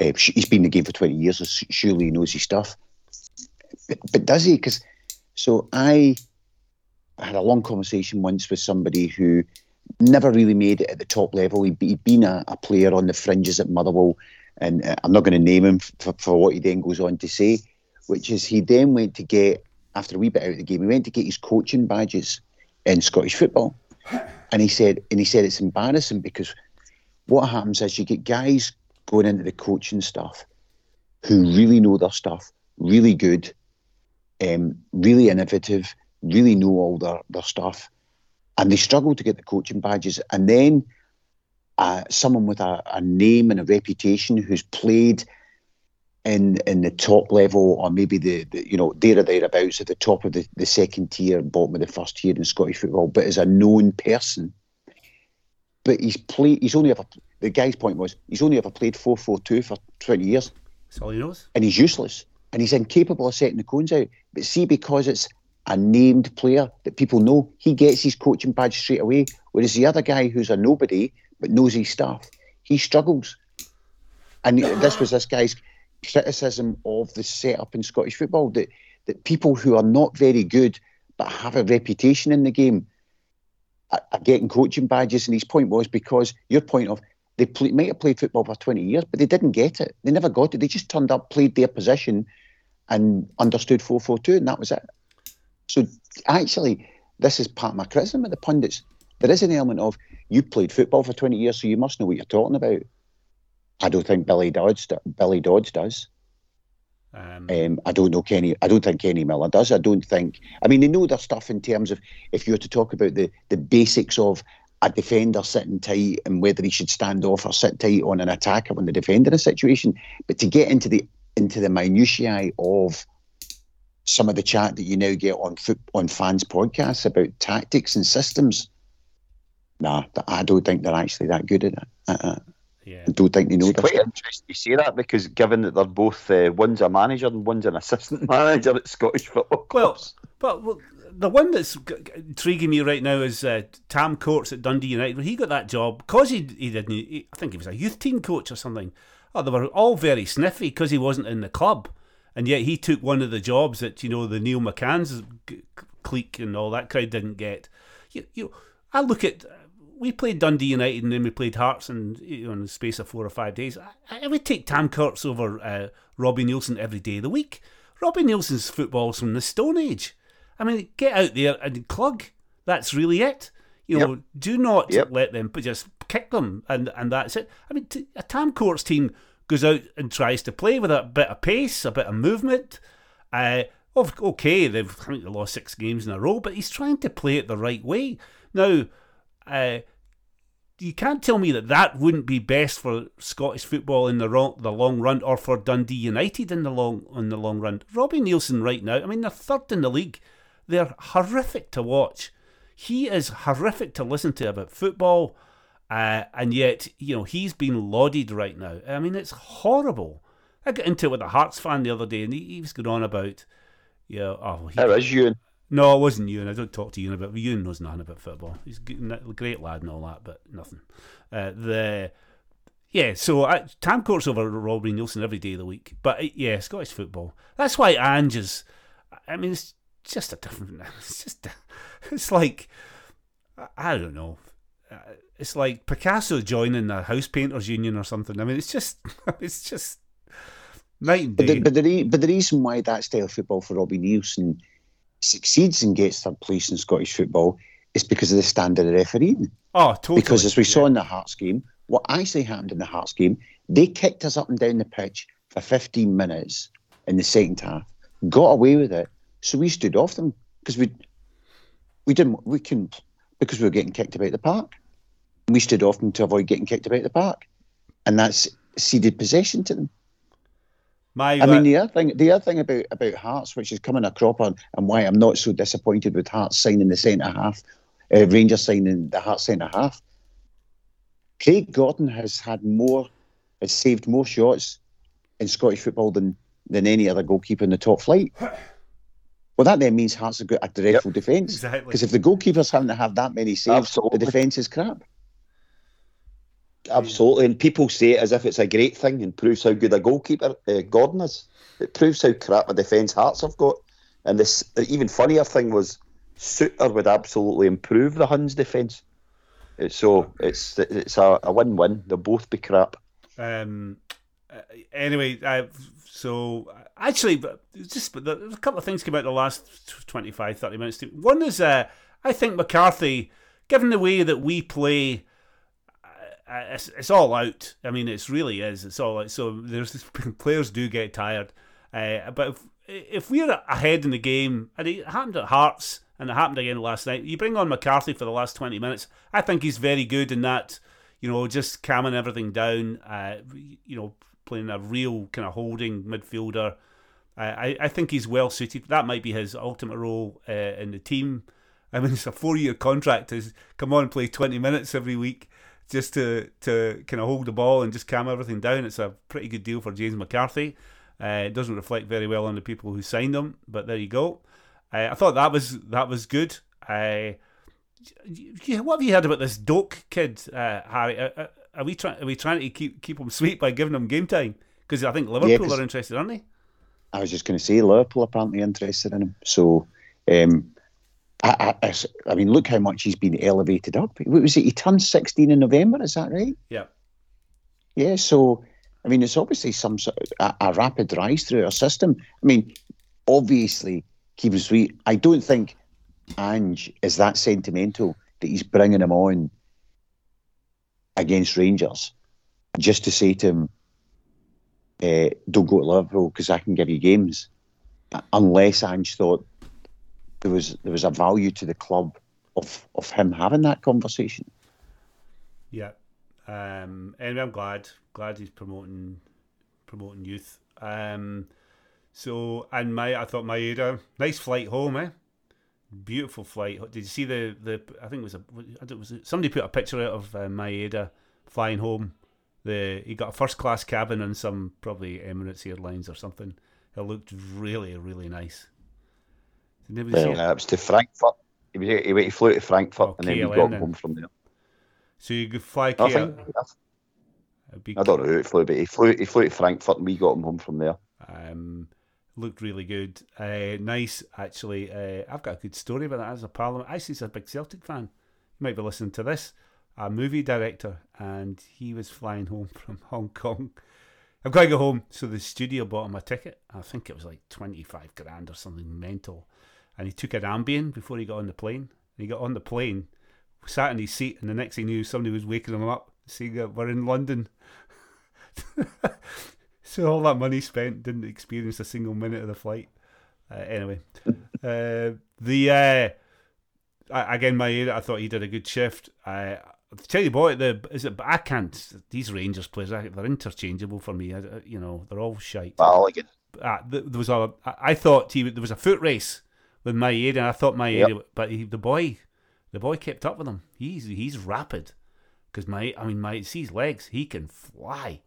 uh, he's been in the game for 20 years, so surely he knows his stuff. But, but does he? Because so I had a long conversation once with somebody who never really made it at the top level. He'd, he'd been a, a player on the fringes at Motherwell, and uh, I'm not going to name him for, for what he then goes on to say, which is he then went to get after a wee bit out of the game, he went to get his coaching badges in Scottish football, and he said, and he said it's embarrassing because what happens is you get guys going into the coaching stuff who really know their stuff, really good, um, really innovative, really know all their, their stuff, and they struggle to get the coaching badges. And then uh, someone with a, a name and a reputation who's played in in the top level or maybe the, the you know there or thereabouts at the top of the, the second tier, bottom of the first tier in Scottish football, but as a known person. But he's played. He's only ever. The guy's point was he's only ever played four four two for twenty years. That's all he knows. And he's useless. And he's incapable of setting the cones out. But see, because it's a named player that people know, he gets his coaching badge straight away. Whereas the other guy who's a nobody but knows his stuff, he struggles. And this was this guy's criticism of the setup in Scottish football that that people who are not very good but have a reputation in the game are, getting coaching badges. And his point was because your point of they play, might have played football for 20 years, but they didn't get it. They never got it. They just turned up, played their position, and understood 4 4 2, and that was it. So actually, this is part of my criticism of the pundits. There is an element of you played football for 20 years, so you must know what you're talking about. I don't think Billy Dodds Billy Dodds does. Um, um, I don't know Kenny. I don't think Kenny Miller does. I don't think. I mean, they know their stuff in terms of if you were to talk about the the basics of a defender sitting tight and whether he should stand off or sit tight on an attacker when the defender in a situation. But to get into the into the minutiae of some of the chat that you now get on on fans podcasts about tactics and systems, nah, I don't think they're actually that good at it. Yeah. I don't think they know. It's quite interesting you say that because given that they're both uh, one's a manager and one's an assistant manager at Scottish football clubs. Well, but well, the one that's intriguing me right now is uh, Tam Courts at Dundee United. When he got that job, because he he didn't, he, I think he was a youth team coach or something. Oh, they were all very sniffy because he wasn't in the club, and yet he took one of the jobs that you know the Neil McCann's clique and all that crowd didn't get. You, you, I look at we played Dundee United and then we played Hearts in, you know, in the space of four or five days. I, I would take Tam Courts over uh, Robbie Neilson every day of the week. Robbie Neilson's football's from the Stone Age. I mean, get out there and clug. That's really it. You know, yep. do not yep. let them but just kick them, and and that's it. I mean, t- a Tam Courts team goes out and tries to play with a bit of pace, a bit of movement. Uh, okay, they've I think they lost six games in a row, but he's trying to play it the right way. Now, uh, you can't tell me that that wouldn't be best for Scottish football in the, the long run, or for Dundee United in the long in the long run. Robbie Neilson right now, I mean, they're third in the league. They're horrific to watch. He is horrific to listen to about football, uh, and yet you know he's been lauded right now. I mean, it's horrible. I got into it with a Hearts fan the other day, and he, he was going on about, yeah, you know, oh, he, Ewan? No, it wasn't Ewan. I don't talk to Ewan about. Ewan knows nothing about football. He's a great lad and all that, but nothing. Uh, the yeah, so I, Tam Courts over Robbie Neilson every day of the week. But uh, yeah, Scottish football. That's why Ange is. I mean, it's just a different. It's just. It's like. I don't know. Uh, it's like Picasso joining the house painters union or something. I mean, it's just. It's just. Night and day. But the, but the, but the reason why that style of football for Robbie Neilson succeeds and gets third place in Scottish football is because of the standard of refereeing. Oh, totally. Because as we yeah. saw in the Hearts game, what actually happened in the Hearts game, they kicked us up and down the pitch for 15 minutes in the second half, got away with it, so we stood off them because we we didn't we couldn't because we were getting kicked about the park. We stood off them to avoid getting kicked about the park, and that's ceded possession to them. My, I mean, the other thing, the other thing about about Hearts, which is coming a crop on, and why I'm not so disappointed with Hearts signing the centre half, uh, Rangers signing the Hearts centre half. Craig Gordon has had more, has saved more shots in Scottish football than than any other goalkeeper in the top flight. Well, that then means Hearts have got a dreadful yep, defence. Because exactly. if the goalkeeper's having to have that many saves, Absolutely. the defence is crap. Absolutely, and people say it as if it's a great thing and proves how good a goalkeeper uh, Gordon is. It proves how crap a defence Hearts have got. And this even funnier thing was Souttar would absolutely improve the Huns' defence. So it's it's a, a win-win. They'll both be crap. Um, uh, anyway, uh, so actually, but just but a couple of things came out the last 25, 30 minutes. One is, uh, I think McCarthy, given the way that we play, uh, uh, it's, it's all out. I mean, it really is. It's all out. So there's players do get tired, uh, but if, if we're ahead in the game, and it happened at Hearts and it happened again last night, you bring on McCarthy for the last 20 minutes. I think he's very good in that, you know, just calming everything down, uh, you know, playing a real kind of holding midfielder. I, I think he's well suited. That might be his ultimate role uh, in the team. I mean, it's a four year contract to come on play 20 minutes every week just to, to kind of hold the ball and just calm everything down. It's a pretty good deal for James McCarthy. Uh, it doesn't reflect very well on the people who signed him, but there you go. Uh, I thought that was that was good. Uh, what have you heard about this Doak kid, uh, Harry? Uh, uh, are we trying? Are we trying to keep keep him sweet by giving him game time? Because I think Liverpool yeah, are interested, aren't they? I was just going to say Liverpool apparently interested in him. So, um, I, I, I, mean, look how much he's been elevated up. What was it? He turned sixteen in November. Is that right? Yeah. Yeah. So I mean, it's obviously some sort of a, a rapid rise through our system. I mean, obviously, keep it sweet. I don't think Ange is that sentimental that he's bringing him on against Rangers just to say to him, uh, don't go to Liverpool because I can give you games. Unless Ange thought there was there was a value to the club of of him having that conversation. Yeah, um, anyway, I'm glad glad he's promoting promoting youth. Um, so and my I thought my Maeda nice flight home, eh? Beautiful flight. Did you see the the? I think it was a. It was somebody put a picture out of uh, Maeda flying home. The he got a first class cabin on some probably Emirates Airlines or something. It looked really really nice. Did well, see it? it was to Frankfurt. He, was, he, he flew to Frankfurt oh, and then he got home from there. So you could fly. I, think, I don't know who it flew, but he flew. He flew to Frankfurt, and we got him home from there. Um, looked really good. Uh, nice, actually. Uh, I've got a good story about that as a parliament. Actually, he's a big Celtic fan. You might be listening to this. A movie director, and he was flying home from Hong Kong. I've got to go home, so the studio bought him a ticket. I think it was like twenty five grand or something mental, and he took an Ambien before he got on the plane. And he got on the plane sat in his seat, and the next thing he knew, somebody was waking him up, saying that we're in London. so all that money spent didn't experience a single minute of the flight. Uh, anyway, uh, the uh, again, my I thought he did a good shift. I tell you what, the is it? I can't. These Rangers players, they're interchangeable for me. I, you know, they're all shite. Balogun. Uh, there was a. I thought he there was a foot race with my Maeda, and I thought Maeda, yep. but he, the boy the boy kept up with him. He's he's rapid because my I mean my see his legs. He can fly.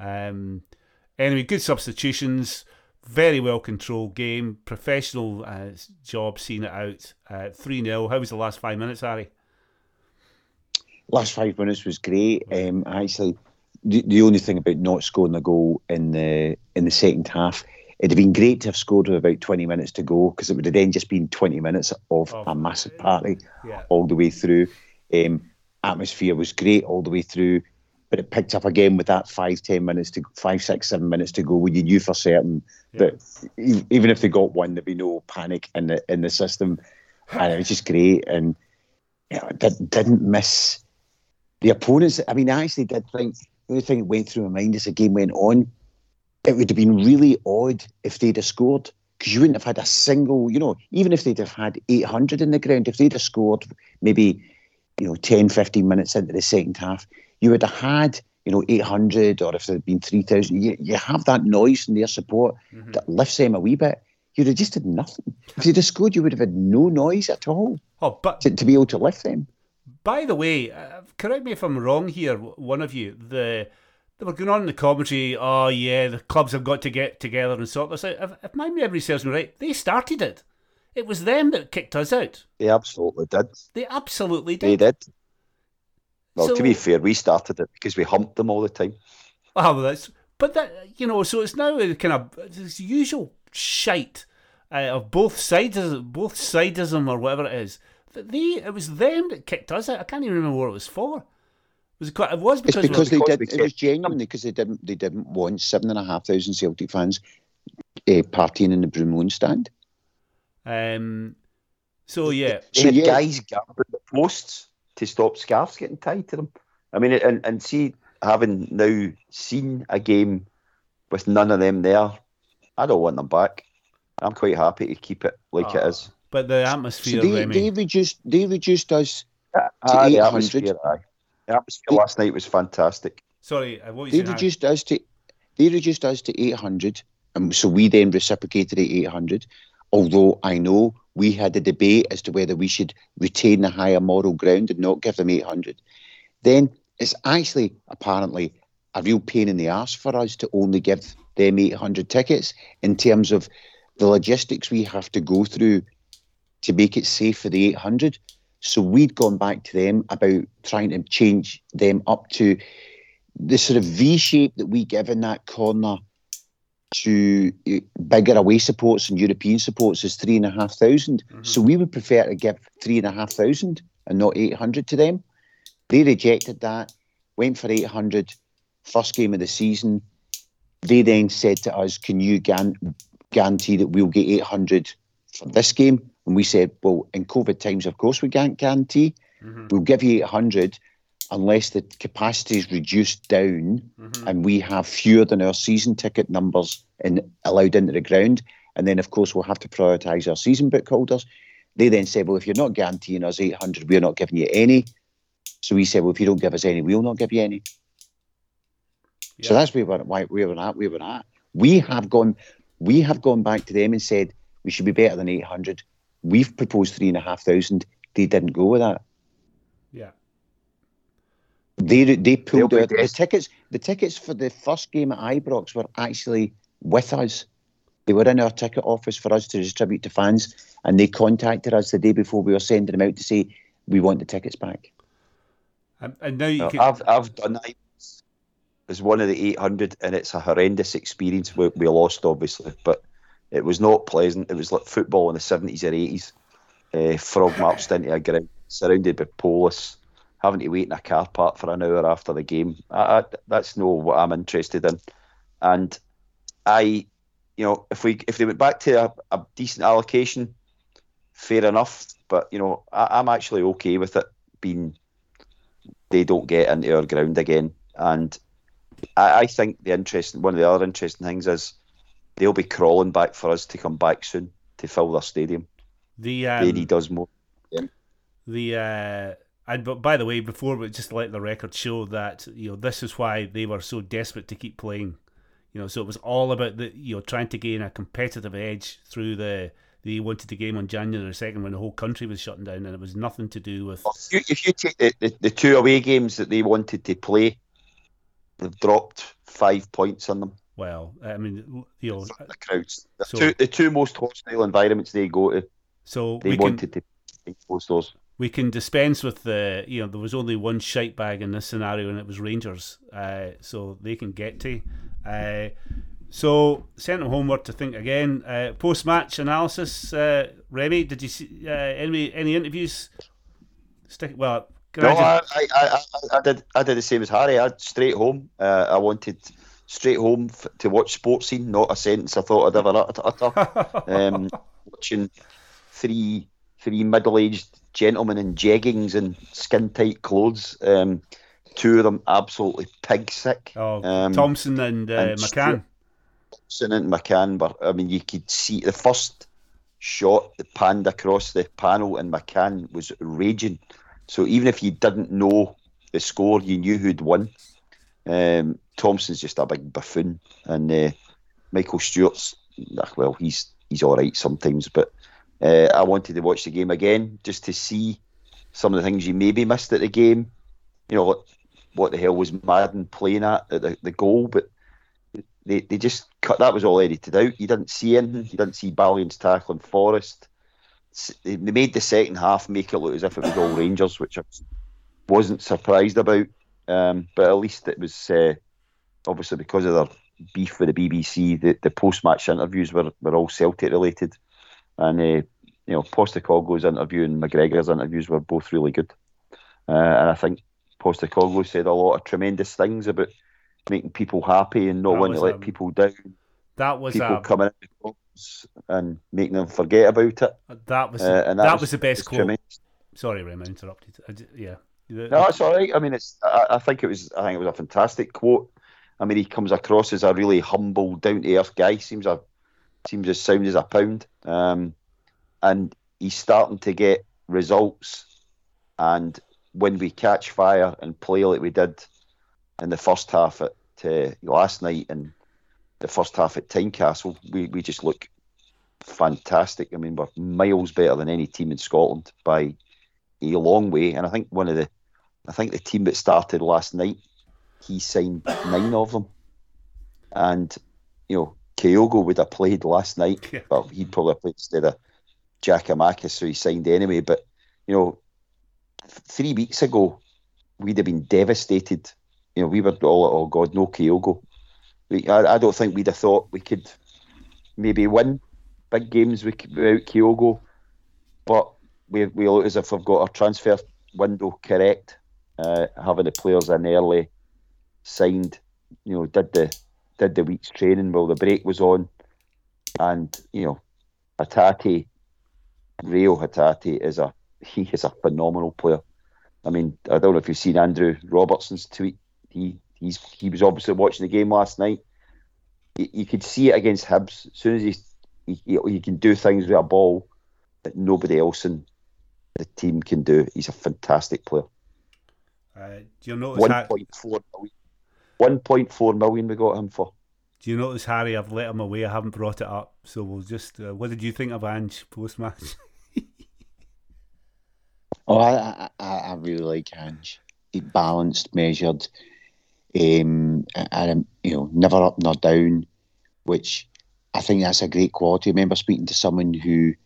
Um, anyway, good substitutions. Very well controlled game. Professional uh, job seeing it out. Uh, 3 uh, 0. How was the last five minutes, Harry? Last five minutes was great. Um, actually, the, the only thing about not scoring a goal in the in the second half It'd have been great to have scored with about 20 minutes to go because it would have then just been 20 minutes of oh, a massive party yeah. all the way through. Um, atmosphere was great all the way through, but it picked up again with that five, 10 minutes to five, six, seven minutes to go when you knew for certain yeah. that even if they got one, there'd be no panic in the in the system. And it was just great. And you know, did, didn't miss the opponents. I mean, I actually did think the only thing that went through my mind as the game went on it would have been really odd if they'd have scored because you wouldn't have had a single, you know, even if they'd have had 800 in the ground, if they'd have scored maybe, you know, 10, 15 minutes into the second half, you would have had, you know, 800 or if there had been 3,000, you, you have that noise in their support mm-hmm. that lifts them a wee bit. You'd have just had nothing. If they'd have scored, you would have had no noise at all oh, but to, to be able to lift them. By the way, uh, correct me if I'm wrong here, one of you, the they were going on in the commentary, oh yeah, the clubs have got to get together and sort this out. If, if my memory serves me right, they started it. It was them that kicked us out. They absolutely did. They absolutely did. They did. Well, so, to be fair, we started it because we humped them all the time. Oh, well, that's but that you know, so it's now kind of this usual shite uh, of both sides, both sidism or whatever it is. They, it was them that kicked us out. I can't even remember what it was for. Was it, quite, it was It's because, because they did. we It was genuinely because they didn't. They didn't want seven and a half thousand Celtic fans uh, partying in the Broomloan stand. um, so yeah, They So, had yeah. guys gabbing the posts to stop scarves getting tied to them. I mean, and, and see, having now seen a game with none of them there, I don't want them back. I'm quite happy to keep it like it Ah, is. but the So atmosphere, they, Remy. they reduced. They reduced us. Ah, the 800. atmosphere, aye. The atmosphere last night was fantastic. Sorry, uh, what were you They reduced us to. They reduced us to eight hundred, and so we then reciprocated at eight hundred. Although I know we had a debate as to whether we should retain the higher moral ground and not give them eight hundred. Then it's actually apparently a real pain in the arse for us to only give them 800 tickets in terms of the logistics we have to go through to make it safe for the 800. So we'd gone back to them about trying to change them up to the sort of V shape that we give in that corner to uh, bigger away supports and European supports is three and a half thousand. So we would prefer to give three and a half thousand and not 800 to them. They rejected that, went for 800, first game of the season. They then said to us, Can you gan- guarantee that we'll get 800 for this game? And we said, Well, in COVID times, of course, we can't guarantee. Mhm, We'll give you 800 unless the capacity is reduced down mhm. and we have fewer than our season ticket numbers in, allowed into the ground. And then, of course, we'll have to prioritise our season book holders. They then said, Well, if you're not guaranteeing us 800, we're not giving you any. So we said, Well, if you don't give us any, we'll not give you any. So that's where we're, why where we're at. Where we're at. We have gone. We have gone back to them and said we should be better than 800. We've proposed three and a half thousand. They didn't go with that. Yeah. They they pulled out the tickets. The tickets for the first game at Ibrox were actually with us. They were in our ticket office for us to distribute to fans, and they contacted us the day before we were sending them out to say we want the tickets back. And, and now you No, can. I've I've done that as one of the 800, and it's a horrendous experience. We, we lost, obviously, but it was not pleasant. It was like football in the 70s or 80s. Uh, frog marched into a ground, surrounded by police, having to wait in a car park for an hour after the game. I, I, that's no what I'm interested in. And I, you know, if we if they went back to a, a decent allocation, fair enough. But you know, I, I'm actually okay with it being they don't get into our ground again. And I, I think the interesting one of the other interesting things is they'll be crawling back for us to come back soon to fill their stadium. the they um, need us more. the uh, and but by the way, before we just let the record show that you know this is why they were so desperate to keep playing. You know, so it was all about the you know trying to gain a competitive edge through the they wanted the game on January second when the whole country was shutting down, and it was nothing to do with If you, if you take the, the, the two away games that they wanted to play, they've dropped five points on them. Well, I mean, you know, The crowds. The, So- two, the two most hostile environments they go to, so they we can wanted to those. we can dispense with the you know there was only one shite bag in this scenario and it was Rangers, uh, so they can get to. Uh, so sent them homework to think again. Uh, Post match analysis, uh, Remy, did you see uh, any any interviews? Stick well. No, I, I, I, I did I did the same as Harry. I straight home. Uh, I wanted straight home f- to watch sports scene, not a sentence I thought I'd ever ut- utter. um, watching three three middle aged gentlemen in jeggings and skin tight clothes. Um, two of them absolutely pig sick. oh, um, Thompson and, uh, and McCann. Thompson and McCann, but I mean, you could see the first shot that panned across the panel, and McCann was raging. So even if you didn't know the score, you knew who'd won. Um, Thompson's just a big buffoon, and uh, Michael Stewart's ah, well, he's he's all right sometimes, but uh, I wanted to watch the game again just to see some of the things you maybe missed at the game. You know, what, what the hell was Madden playing at at the, the goal, but they, they just cut that was all edited out. You didn't see anything. You didn't see Ballions tackling Forrest. They they made the second half make it look as if it was all Rangers, which I wasn't surprised about. Um, but at least it was uh, obviously because of their beef with the BBC. The, the post match interviews were, were all Celtic related, and uh, you know Postecoglou's interview and McGregor's interviews were both really good. Uh, and I think Postecoglou said a lot of tremendous things about making people happy and not That wanting to let um, people down. That was People a, coming in and making them forget about it. that was Uh, and that, was, was the best quote. tremendous. Sorry, I interrupted. I yeah. No, it's all right. I mean, it's. I, I think it was. I think it was a fantastic quote. I mean, he comes across as a really humble, down to earth guy. Seems a seems as sound as a pound. Um, and he's starting to get results. And when we catch fire and play like we did in the first half at uh, last night and the first half at Tynecastle, we, we just look fantastic. I mean, we're miles better than any team in Scotland by a long way. And I think one of the, I think the team that started last night, he signed nine of them. And, you know, Kyogo would have played last night. Yeah. Well, he'd probably played instead of Giakoumakis, so he signed anyway. But, you know, three weeks ago, we'd have been devastated. You know, we were all, oh God, no Kyogo. We, I, I don't think we'd have thought we could maybe win big games with, without Kyogo. But we, we look as if we've got our transfer window correct. Uh, having the players in early, signed, you know, did the did the week's training while the break was on, and you know, Hatate, Rio Hatate is a he is a phenomenal player. I mean, I don't know if you've seen Andrew Robertson's tweet. He he's he was obviously watching the game last night. You, you could see it against Hibs. As soon as he he he can do things with a ball that nobody else in the team can do. He's a fantastic player. uh, do you notice? One point four million. One point four million we got him for. do you notice, Harry? I've let him away. I haven't brought it up. So we'll just. Uh, what did you think of Ange post match? Oh, I, I, I I really like Ange. He balanced, measured, um, and you know, never up nor down, which I think that's a great quality. I remember speaking to someone who, you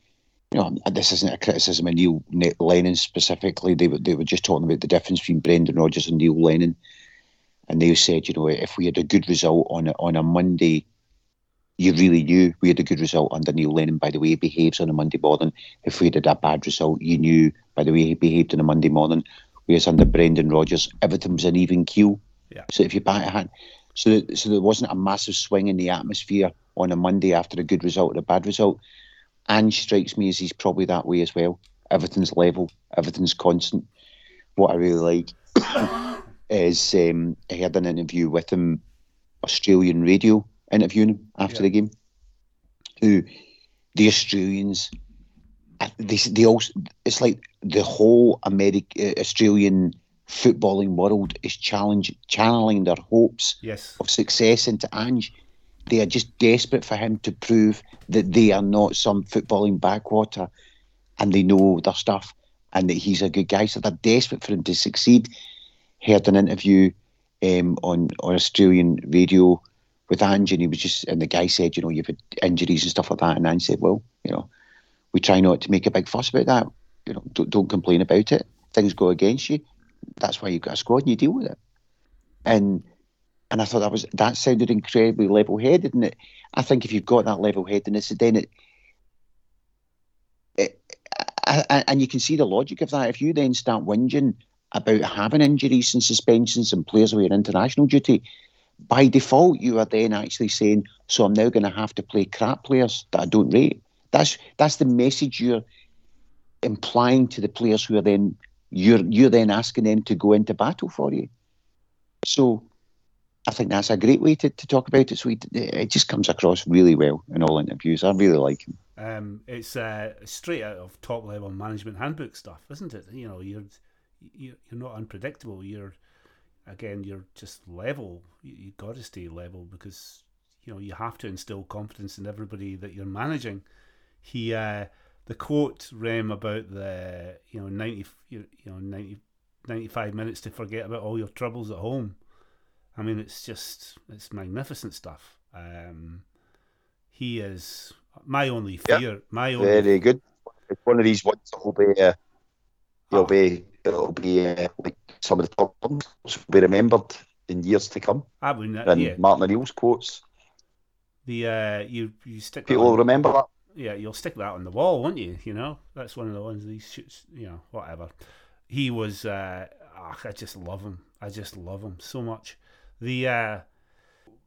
know, this isn't a criticism of Neil Ne- Lennon specifically. They were they were just talking about the difference between Brendan Rodgers and Neil Lennon, and they said, you know, if we had a good result on a, on a Monday, you really knew we had a good result under Neil Lennon by the way he behaves on a Monday morning. If we had a bad result, you knew by the way he behaved on a Monday morning. Whereas under Brendan Rodgers, everything was an even keel. Yeah. So if you bat a hand, so so there wasn't a massive swing in the atmosphere on a Monday after a good result or a bad result. Ange strikes me as he's probably that way as well. Everything's level, everything's constant. What I really like is um, I had an interview with him, Australian radio interviewing him after Yeah. the game. Who the Australians, uh, they they also it's like the whole American Australian footballing world is challenge channeling their hopes yes. of success into Ange. They are just desperate for him to prove that they are not some footballing backwater and they know their stuff and that he's a good guy. So they're desperate for him to succeed. Heard an interview um, on, on Australian radio with Ange and he was just, and the guy said, you know, you've had injuries and stuff like that. And Ange said, well, you know, we try not to make a big fuss about that. You know, don't, don't complain about it. Things go against you. That's why you've got a squad and you deal with it. And and I thought that was that sounded incredibly level headed, and it, I think if you've got that level headedness, then it, it I, I, and you can see the logic of that. If you then start whinging about having injuries and suspensions and players away on international duty, by default you are then actually saying, "So I'm now going to have to play crap players that I don't rate." That's that's the message you're implying to the players who are then you're you're then asking them to go into battle for you. So I think that's a great way to, to talk about it. So it, it just comes across really well in all interviews. I really like him. Um, it's uh, straight out of top level management handbook stuff, isn't it? You know, you're you- you're not unpredictable. You're again, you're just level. You, you got to stay level because you know you have to instill confidence in everybody that you're managing. He uh, the quote Rem about the you know ninety you you know 90, 95 minutes to forget about all your troubles at home. I mean, it's just it's magnificent stuff. Um, he is my only Yeah. fear. My only Very good. It's one of these ones that will be, uh. It'll be, it'll be uh, like some of the top ones will be remembered in years to come. I mean, uh, And yeah, Martin O'Neill's quotes, the uh, you you stick. People will remember that. yeah, you'll stick that on the wall, won't you? You know, that's one of the ones he shoots. You know, whatever. He was uh, I just love him. I just love him so much. The uh,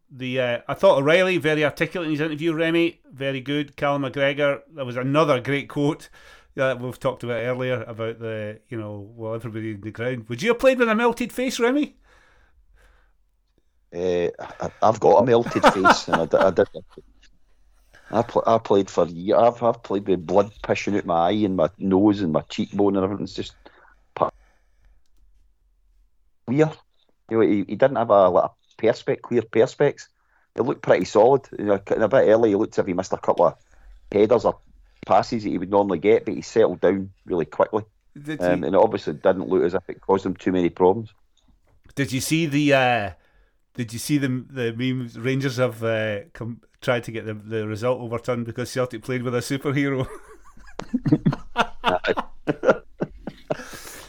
the uh, I thought O'Riley very articulate in his interview. Remy very good. Callum McGregor. There was another great quote that we've talked about earlier about the you know well everybody in the ground. Would you have played with a melted face, Remy? Uh, I, have got a melted face, and I, I did. I, pl- I played for years. I've, I've played with blood pushing out my eye and my nose and my cheekbone and everything's just clear. You know, he, he didn't have a, like a perspex, clear perspex. It looked pretty solid. You know, a bit early, he looked as if he missed a couple of headers or passes that he would normally get, but he settled down really quickly. Um, and it obviously didn't look as if it caused him too many problems. Did you see the? Uh, did you see the the memes? Rangers have uh, come, tried to get the, the result overturned because Celtic played with a superhero.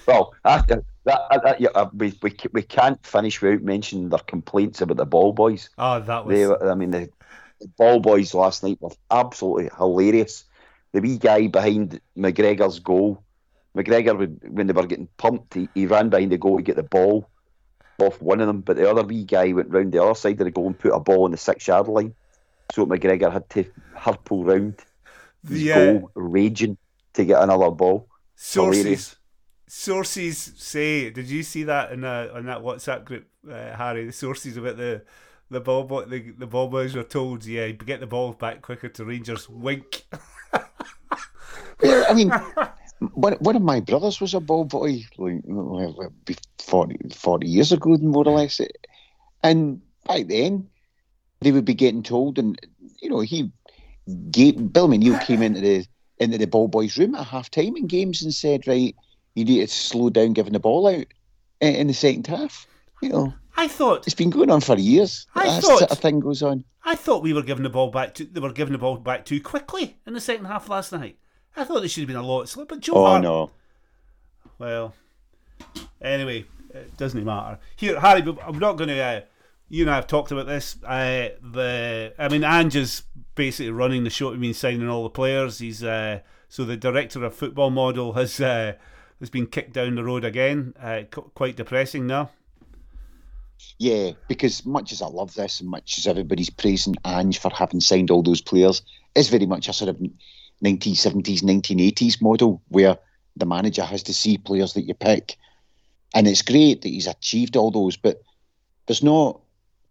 well, after that, that yeah, uh, we, we we can't finish without mentioning their complaints about the ball boys. Oh, that was. They, I mean, the ball boys last night were absolutely hilarious. The wee guy behind McGregor's goal, McGregor would, when they were getting pumped, he, he ran behind the goal to get the ball off one of them, but the other wee guy went round the other side of the goal and put a ball on the six yard line. So McGregor had to hurple round the yeah. Uh, goal, raging to get another ball. Sources, Hilarious. sources say. Did you see that in a, in that WhatsApp group, uh, Harry? The sources about the the ball the, the ball boys were told, yeah, get the ball back quicker to Rangers. Wink. yeah, I mean, one, one of my brothers was a ball boy like 40, 40 years ago, more or less. And back then, they would be getting told, and you know, he gave, Bill McNeill came into the into the ball boys' room at half time in games and said, right, you need to slow down giving the ball out in the second half. You know, I thought it's been going on for years. I that thought sort of thing goes on. I thought we were giving the ball back. To, they were giving the ball back too quickly in the second half last night. I thought there should have been a lot slower. But Joe oh Hart, no. Well, anyway, it doesn't matter. Here, Harry, I'm not going to. Uh, you and I have talked about this. Uh, the I mean, Ange is basically running the show. I mean, signing all the players. He's uh, so the director of football model has uh, has been kicked down the road again. Uh, quite depressing now. Yeah, because much as I love this and much as everybody's praising Ange for having signed all those players, it's very much a sort of 1970s, 1980s model where the manager has to see players that you pick. And it's great that he's achieved all those, but there's not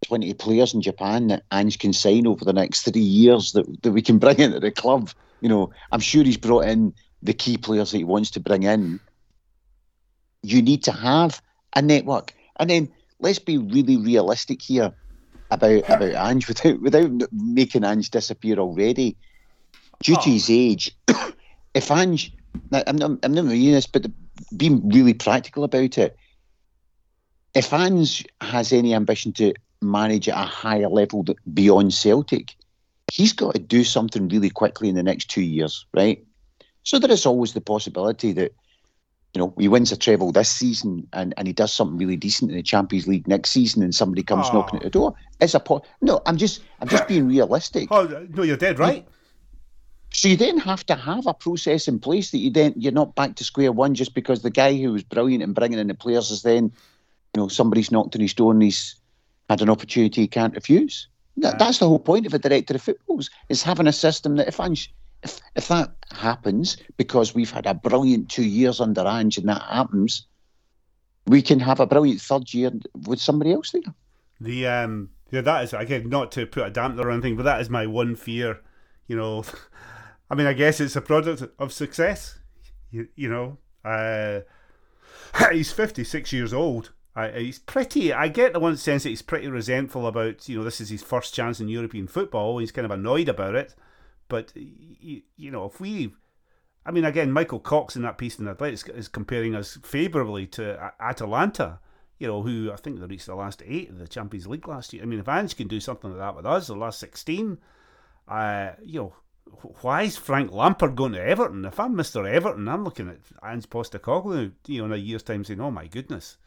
20 players in Japan that Ange can sign over the next three years that, that we can bring into the club. You know, I'm sure he's brought in the key players that he wants to bring in. You need to have a network. And then let's be really realistic here about about Ange without without making Ange disappear already due to oh. his age, if Ange, I'm not, I'm not meaning this, but being really practical about it, if Ange has any ambition to manage at a higher level beyond Celtic, he's got to do something really quickly in the next two years, right? So there is always the possibility that, you know, he wins a treble this season and, and he does something really decent in the Champions League next season and somebody comes oh. knocking at the door. It's a po- no, I'm just I'm just being realistic. Oh no, you're dead right. So you then have to have a process in place that you then you're not back to square one just because the guy who was brilliant in bringing in the players is then, you know, somebody's knocked on his door and he's had an opportunity he can't refuse. That, that's the whole point of a director of footballs is having a system that if Ange, if if that happens because we've had a brilliant two years under Ange and that happens, we can have a brilliant third year with somebody else there. The um yeah that is again not to put a damper or anything, but that is my one fear. You know, I mean, I guess it's a product of success. You, you know, uh, he's 56 years old. Uh, he's pretty. I get the one sense that he's pretty resentful about. You know, this is his first chance in European football. He's kind of annoyed about it. But you, you know, if we, I mean, again, Michael Cox in that piece in the Athletics is comparing us favourably to Atalanta. You know, who I think they reached the last eight of the Champions League last year. I mean, if Ange can do something like that with us, the last sixteen, uh, you know, why is Frank Lampard going to Everton? If I'm Mr. Everton, I'm looking at Ange Postecoglou, you know, in a year's time saying, oh my goodness.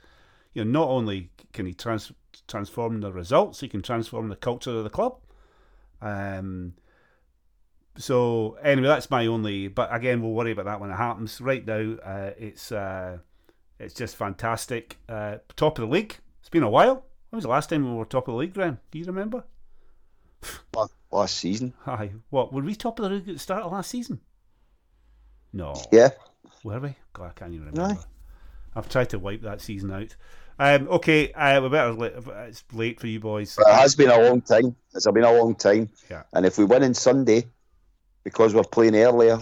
You know, not only can he trans- transform the results, he can transform the culture of the club. Um, so anyway, that's my only. But again, we'll worry about that when it happens. Right now, uh, it's uh, it's just fantastic. Uh, top of the league. It's been a while. When was the last time we were top of the league, Graham? Do you remember? Last season. Aye. What, were we top of the league at the start of last season? No. Yeah. Were we? God, I can't even remember. I've tried to wipe that season out. Um, okay, uh, we better. Let, it's late for you boys. But it has been a long time. It's been a long time. Yeah. And if we win on Sunday, because we're playing earlier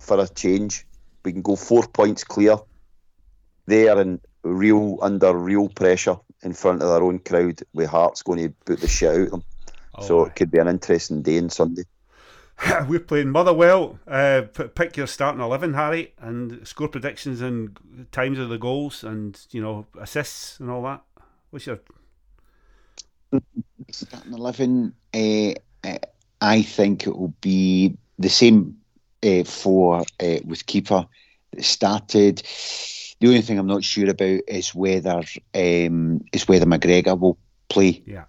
for a change, we can go four points clear. They are in real under real pressure in front of their own crowd. With Hearts going to put the shit out of them. So Oh, it could be an interesting day on Sunday. We're playing Motherwell. Uh, p- pick your starting eleven, Harry, and score predictions and times of the goals, and you know assists and all that. What's your Starting 11, uh, uh, I think it will be the same uh, for uh, with keeper that started. The only thing I'm not sure about is whether um, is whether McGregor will play. yeah?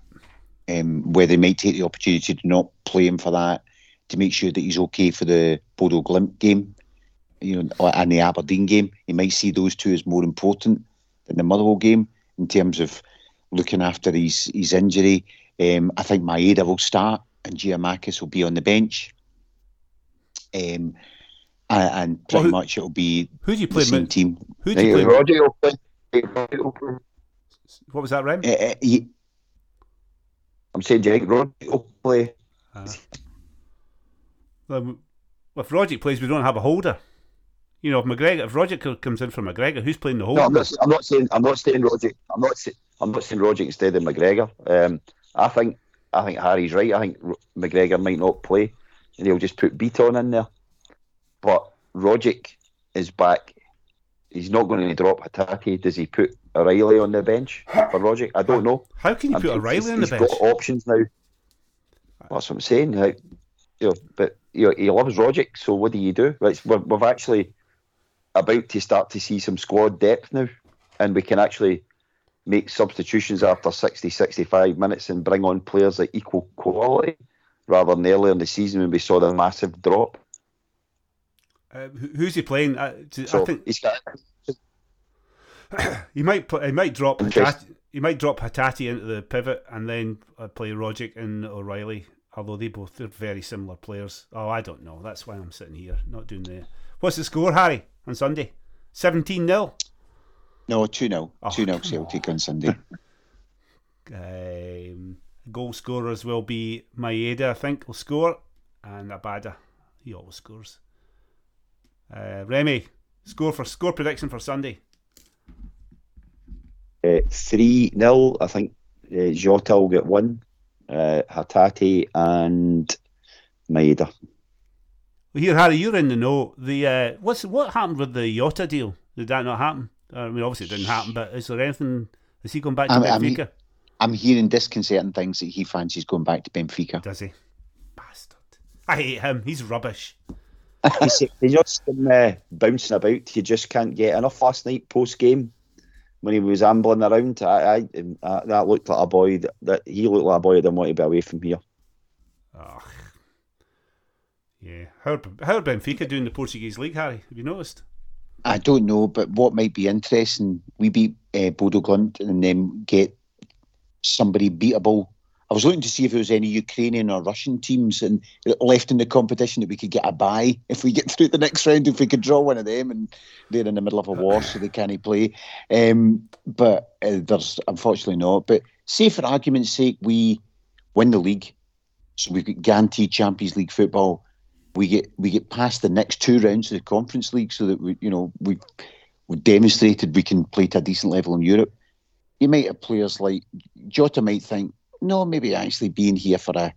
Um, whether he might take the opportunity to not play him for that to make sure that he's okay for the Bodo Glimt game, you know, and the Aberdeen game. He might see those two as more important than the Motherwell game in terms of looking after his his injury. Um, I think Maeda will start and Giakoumakis will be on the bench. Um, and, and pretty Well, who- much it'll be Who do you the play? same mid- team. Who do you play? Play. Roddy play. What was that, Rem? Uh, uh, he- I'm saying, Jake, Roddy will play. Uh, well, if Rogic plays, we don't have a holder. You know, if McGregor, if Rogic comes in for McGregor, who's playing the holder? No, I'm not. I'm not saying. I'm not saying Roderick. I'm not. Say, I'm not saying Roderick instead of McGregor. Um, I think. I think Harry's right. I think McGregor might not play, and he'll just put Bitton in there. But Roderick is back. He's not going to drop Hatate. Does he put O'Riley on the bench for Roderick? I don't know. How can you I put O'Riley on the he's bench? got options now. That's what I'm saying. Like, you know, but you know, he loves Roderick. So what do you do? We're, we've actually about to start to see some squad depth now, and we can actually make substitutions after 60, 65 minutes and bring on players at equal quality, rather than earlier in the season when we saw the massive drop. Uh, who's he playing? Uh, to- So I think he's got he might put, he might drop Hatate, he might drop Hatate into the pivot and then uh, play Rogic and O'Riley. Although they both they're very similar players. Oh, I don't know. That's why I'm sitting here not doing the. What's the score, Harry, on Sunday? Seventeen 0 no, 2 0. Oh, 2 0 come Celtic on Sunday. Um, goal scorers will be Maeda, I think, will score, and Abada. He always scores. Uh, Remy, score for score prediction for Sunday. Uh, 3 0. I think uh, Jota will get one, uh, Hatate and Maeda. Well, here, Harry, you're in the know. The uh, what's what happened with the Jota deal? Did that not happen? Uh, I mean, obviously it didn't happen. But is there anything? Is he going back to I mean- I mean- Benfica? I'm hearing disconcerting things that he fancies going back to Benfica. Does he? Bastard! I hate him. He's rubbish. He's, he's just been uh, bouncing about. He just can't get enough last night post game when he was ambling around. I, I, uh, that looked like a boy that, that he looked like a boy that didn't want to be away from here. Ugh. Yeah. How how are Benfica doing the Portuguese league, Harry? Have you noticed? I don't know, but what might be interesting, we beat uh, Bodo Glimt and then get somebody beatable. I was looking to see if there was any Ukrainian or Russian teams and left in the competition that we could get a buy if we get through the next round. If we could draw one of them, and they're in the middle of a war, so they can't play. Um, but uh, there's unfortunately not. But say for argument's sake, we win the league, so we've got guaranteed Champions League football we get we get past the next two rounds of the Conference League, so that we you know we we demonstrated we can play to a decent level in Europe. You might have players like Jota might think, no, maybe actually being here for a,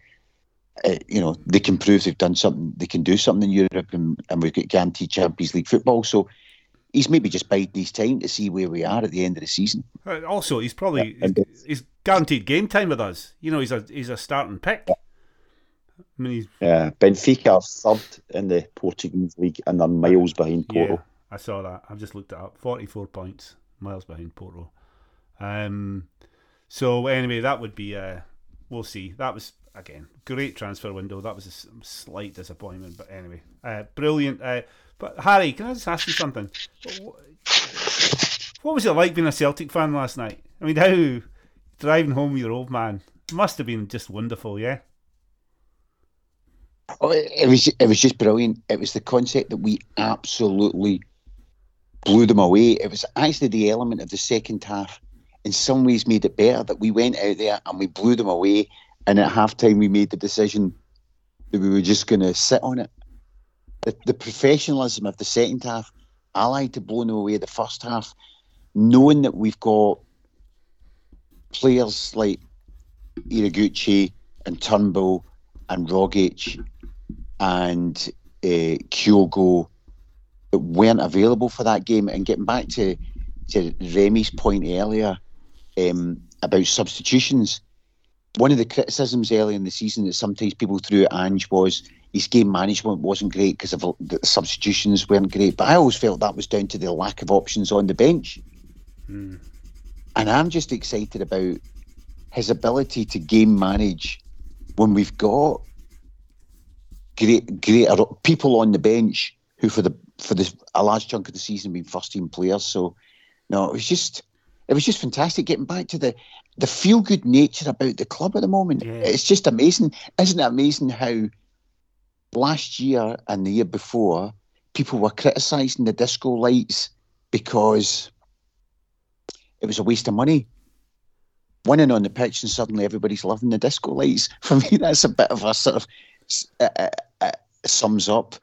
a you know they can prove they've done something, they can do something in Europe, and, and we've got guaranteed Champions League football. So he's maybe just biding his time to see where we are at the end of the season. Uh, Also, he's probably Yeah, he's, he's guaranteed game time with us. You know, he's a he's a starting pick. I mean, he's Yeah, Benfica are third in the Portuguese league and they're miles behind Porto. Yeah, I saw that. I've just looked it up. Forty-four points, miles behind Porto. Um, so anyway, that would be. Uh, we'll see. That was again great transfer window. That was a slight disappointment, but anyway, uh, brilliant. Uh, but Harry, can I just ask you something? what was it like being a Celtic fan last night? I mean, how driving home with your old man must have been just wonderful, yeah. Oh, it, was it was just brilliant. It was the concept that we absolutely blew them away. It was actually the element of the second half in some ways made it better that we went out there and we blew them away. And at halftime, we made the decision that we were just going to sit on it. The, the professionalism of the second half, allied to blowing away the first half, knowing that we've got players like Ideguchi and Turnbull and Rogic and uh, Kyogo that weren't available for that game. And getting back to to Remy's point earlier um, about substitutions, one of the criticisms early in the season that sometimes people threw at Ange was his game management wasn't great because of the substitutions weren't great. But I always felt that was down to the lack of options on the bench. Mm. And I'm just excited about his ability to game manage when we've got great, great people on the bench who, for the for the a large chunk of the season, have been first team players. So, no, it was just it was just fantastic getting back to the the feel good nature about the club at the moment. Yeah. It's just amazing, isn't it? Amazing how last year and the year before people were criticising the disco lights because it was a waste of money. Winning on the pitch and suddenly everybody's loving the disco lights. For me, that's a bit of a sort of uh, uh, uh, sums up.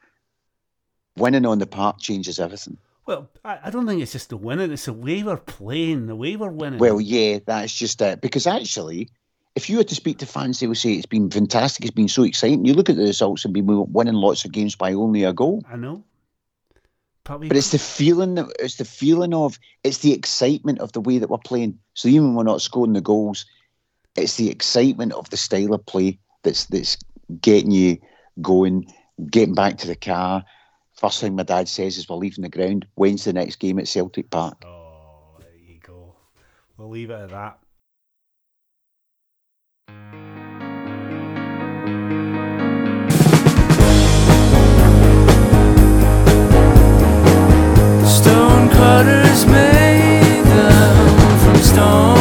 Winning on the park changes everything. Well, I, I don't think it's just the winning; it's the way we're playing, the way we're winning. Well, yeah, that's just it. Because actually, if you were to speak to fans, they would say it's been fantastic. It's been so exciting. You look at the results and been winning lots of games by only a goal. I know. Probably. But it's the feeling that it's the feeling of it's the excitement of the way that we're playing. So even when we're not scoring the goals, it's the excitement of the style of play that's that's getting you going, getting back to the car. First thing my dad says is we're leaving the ground. When's the next game at Celtic Park? Oh, there you go. We'll leave it at that. Made them from stone.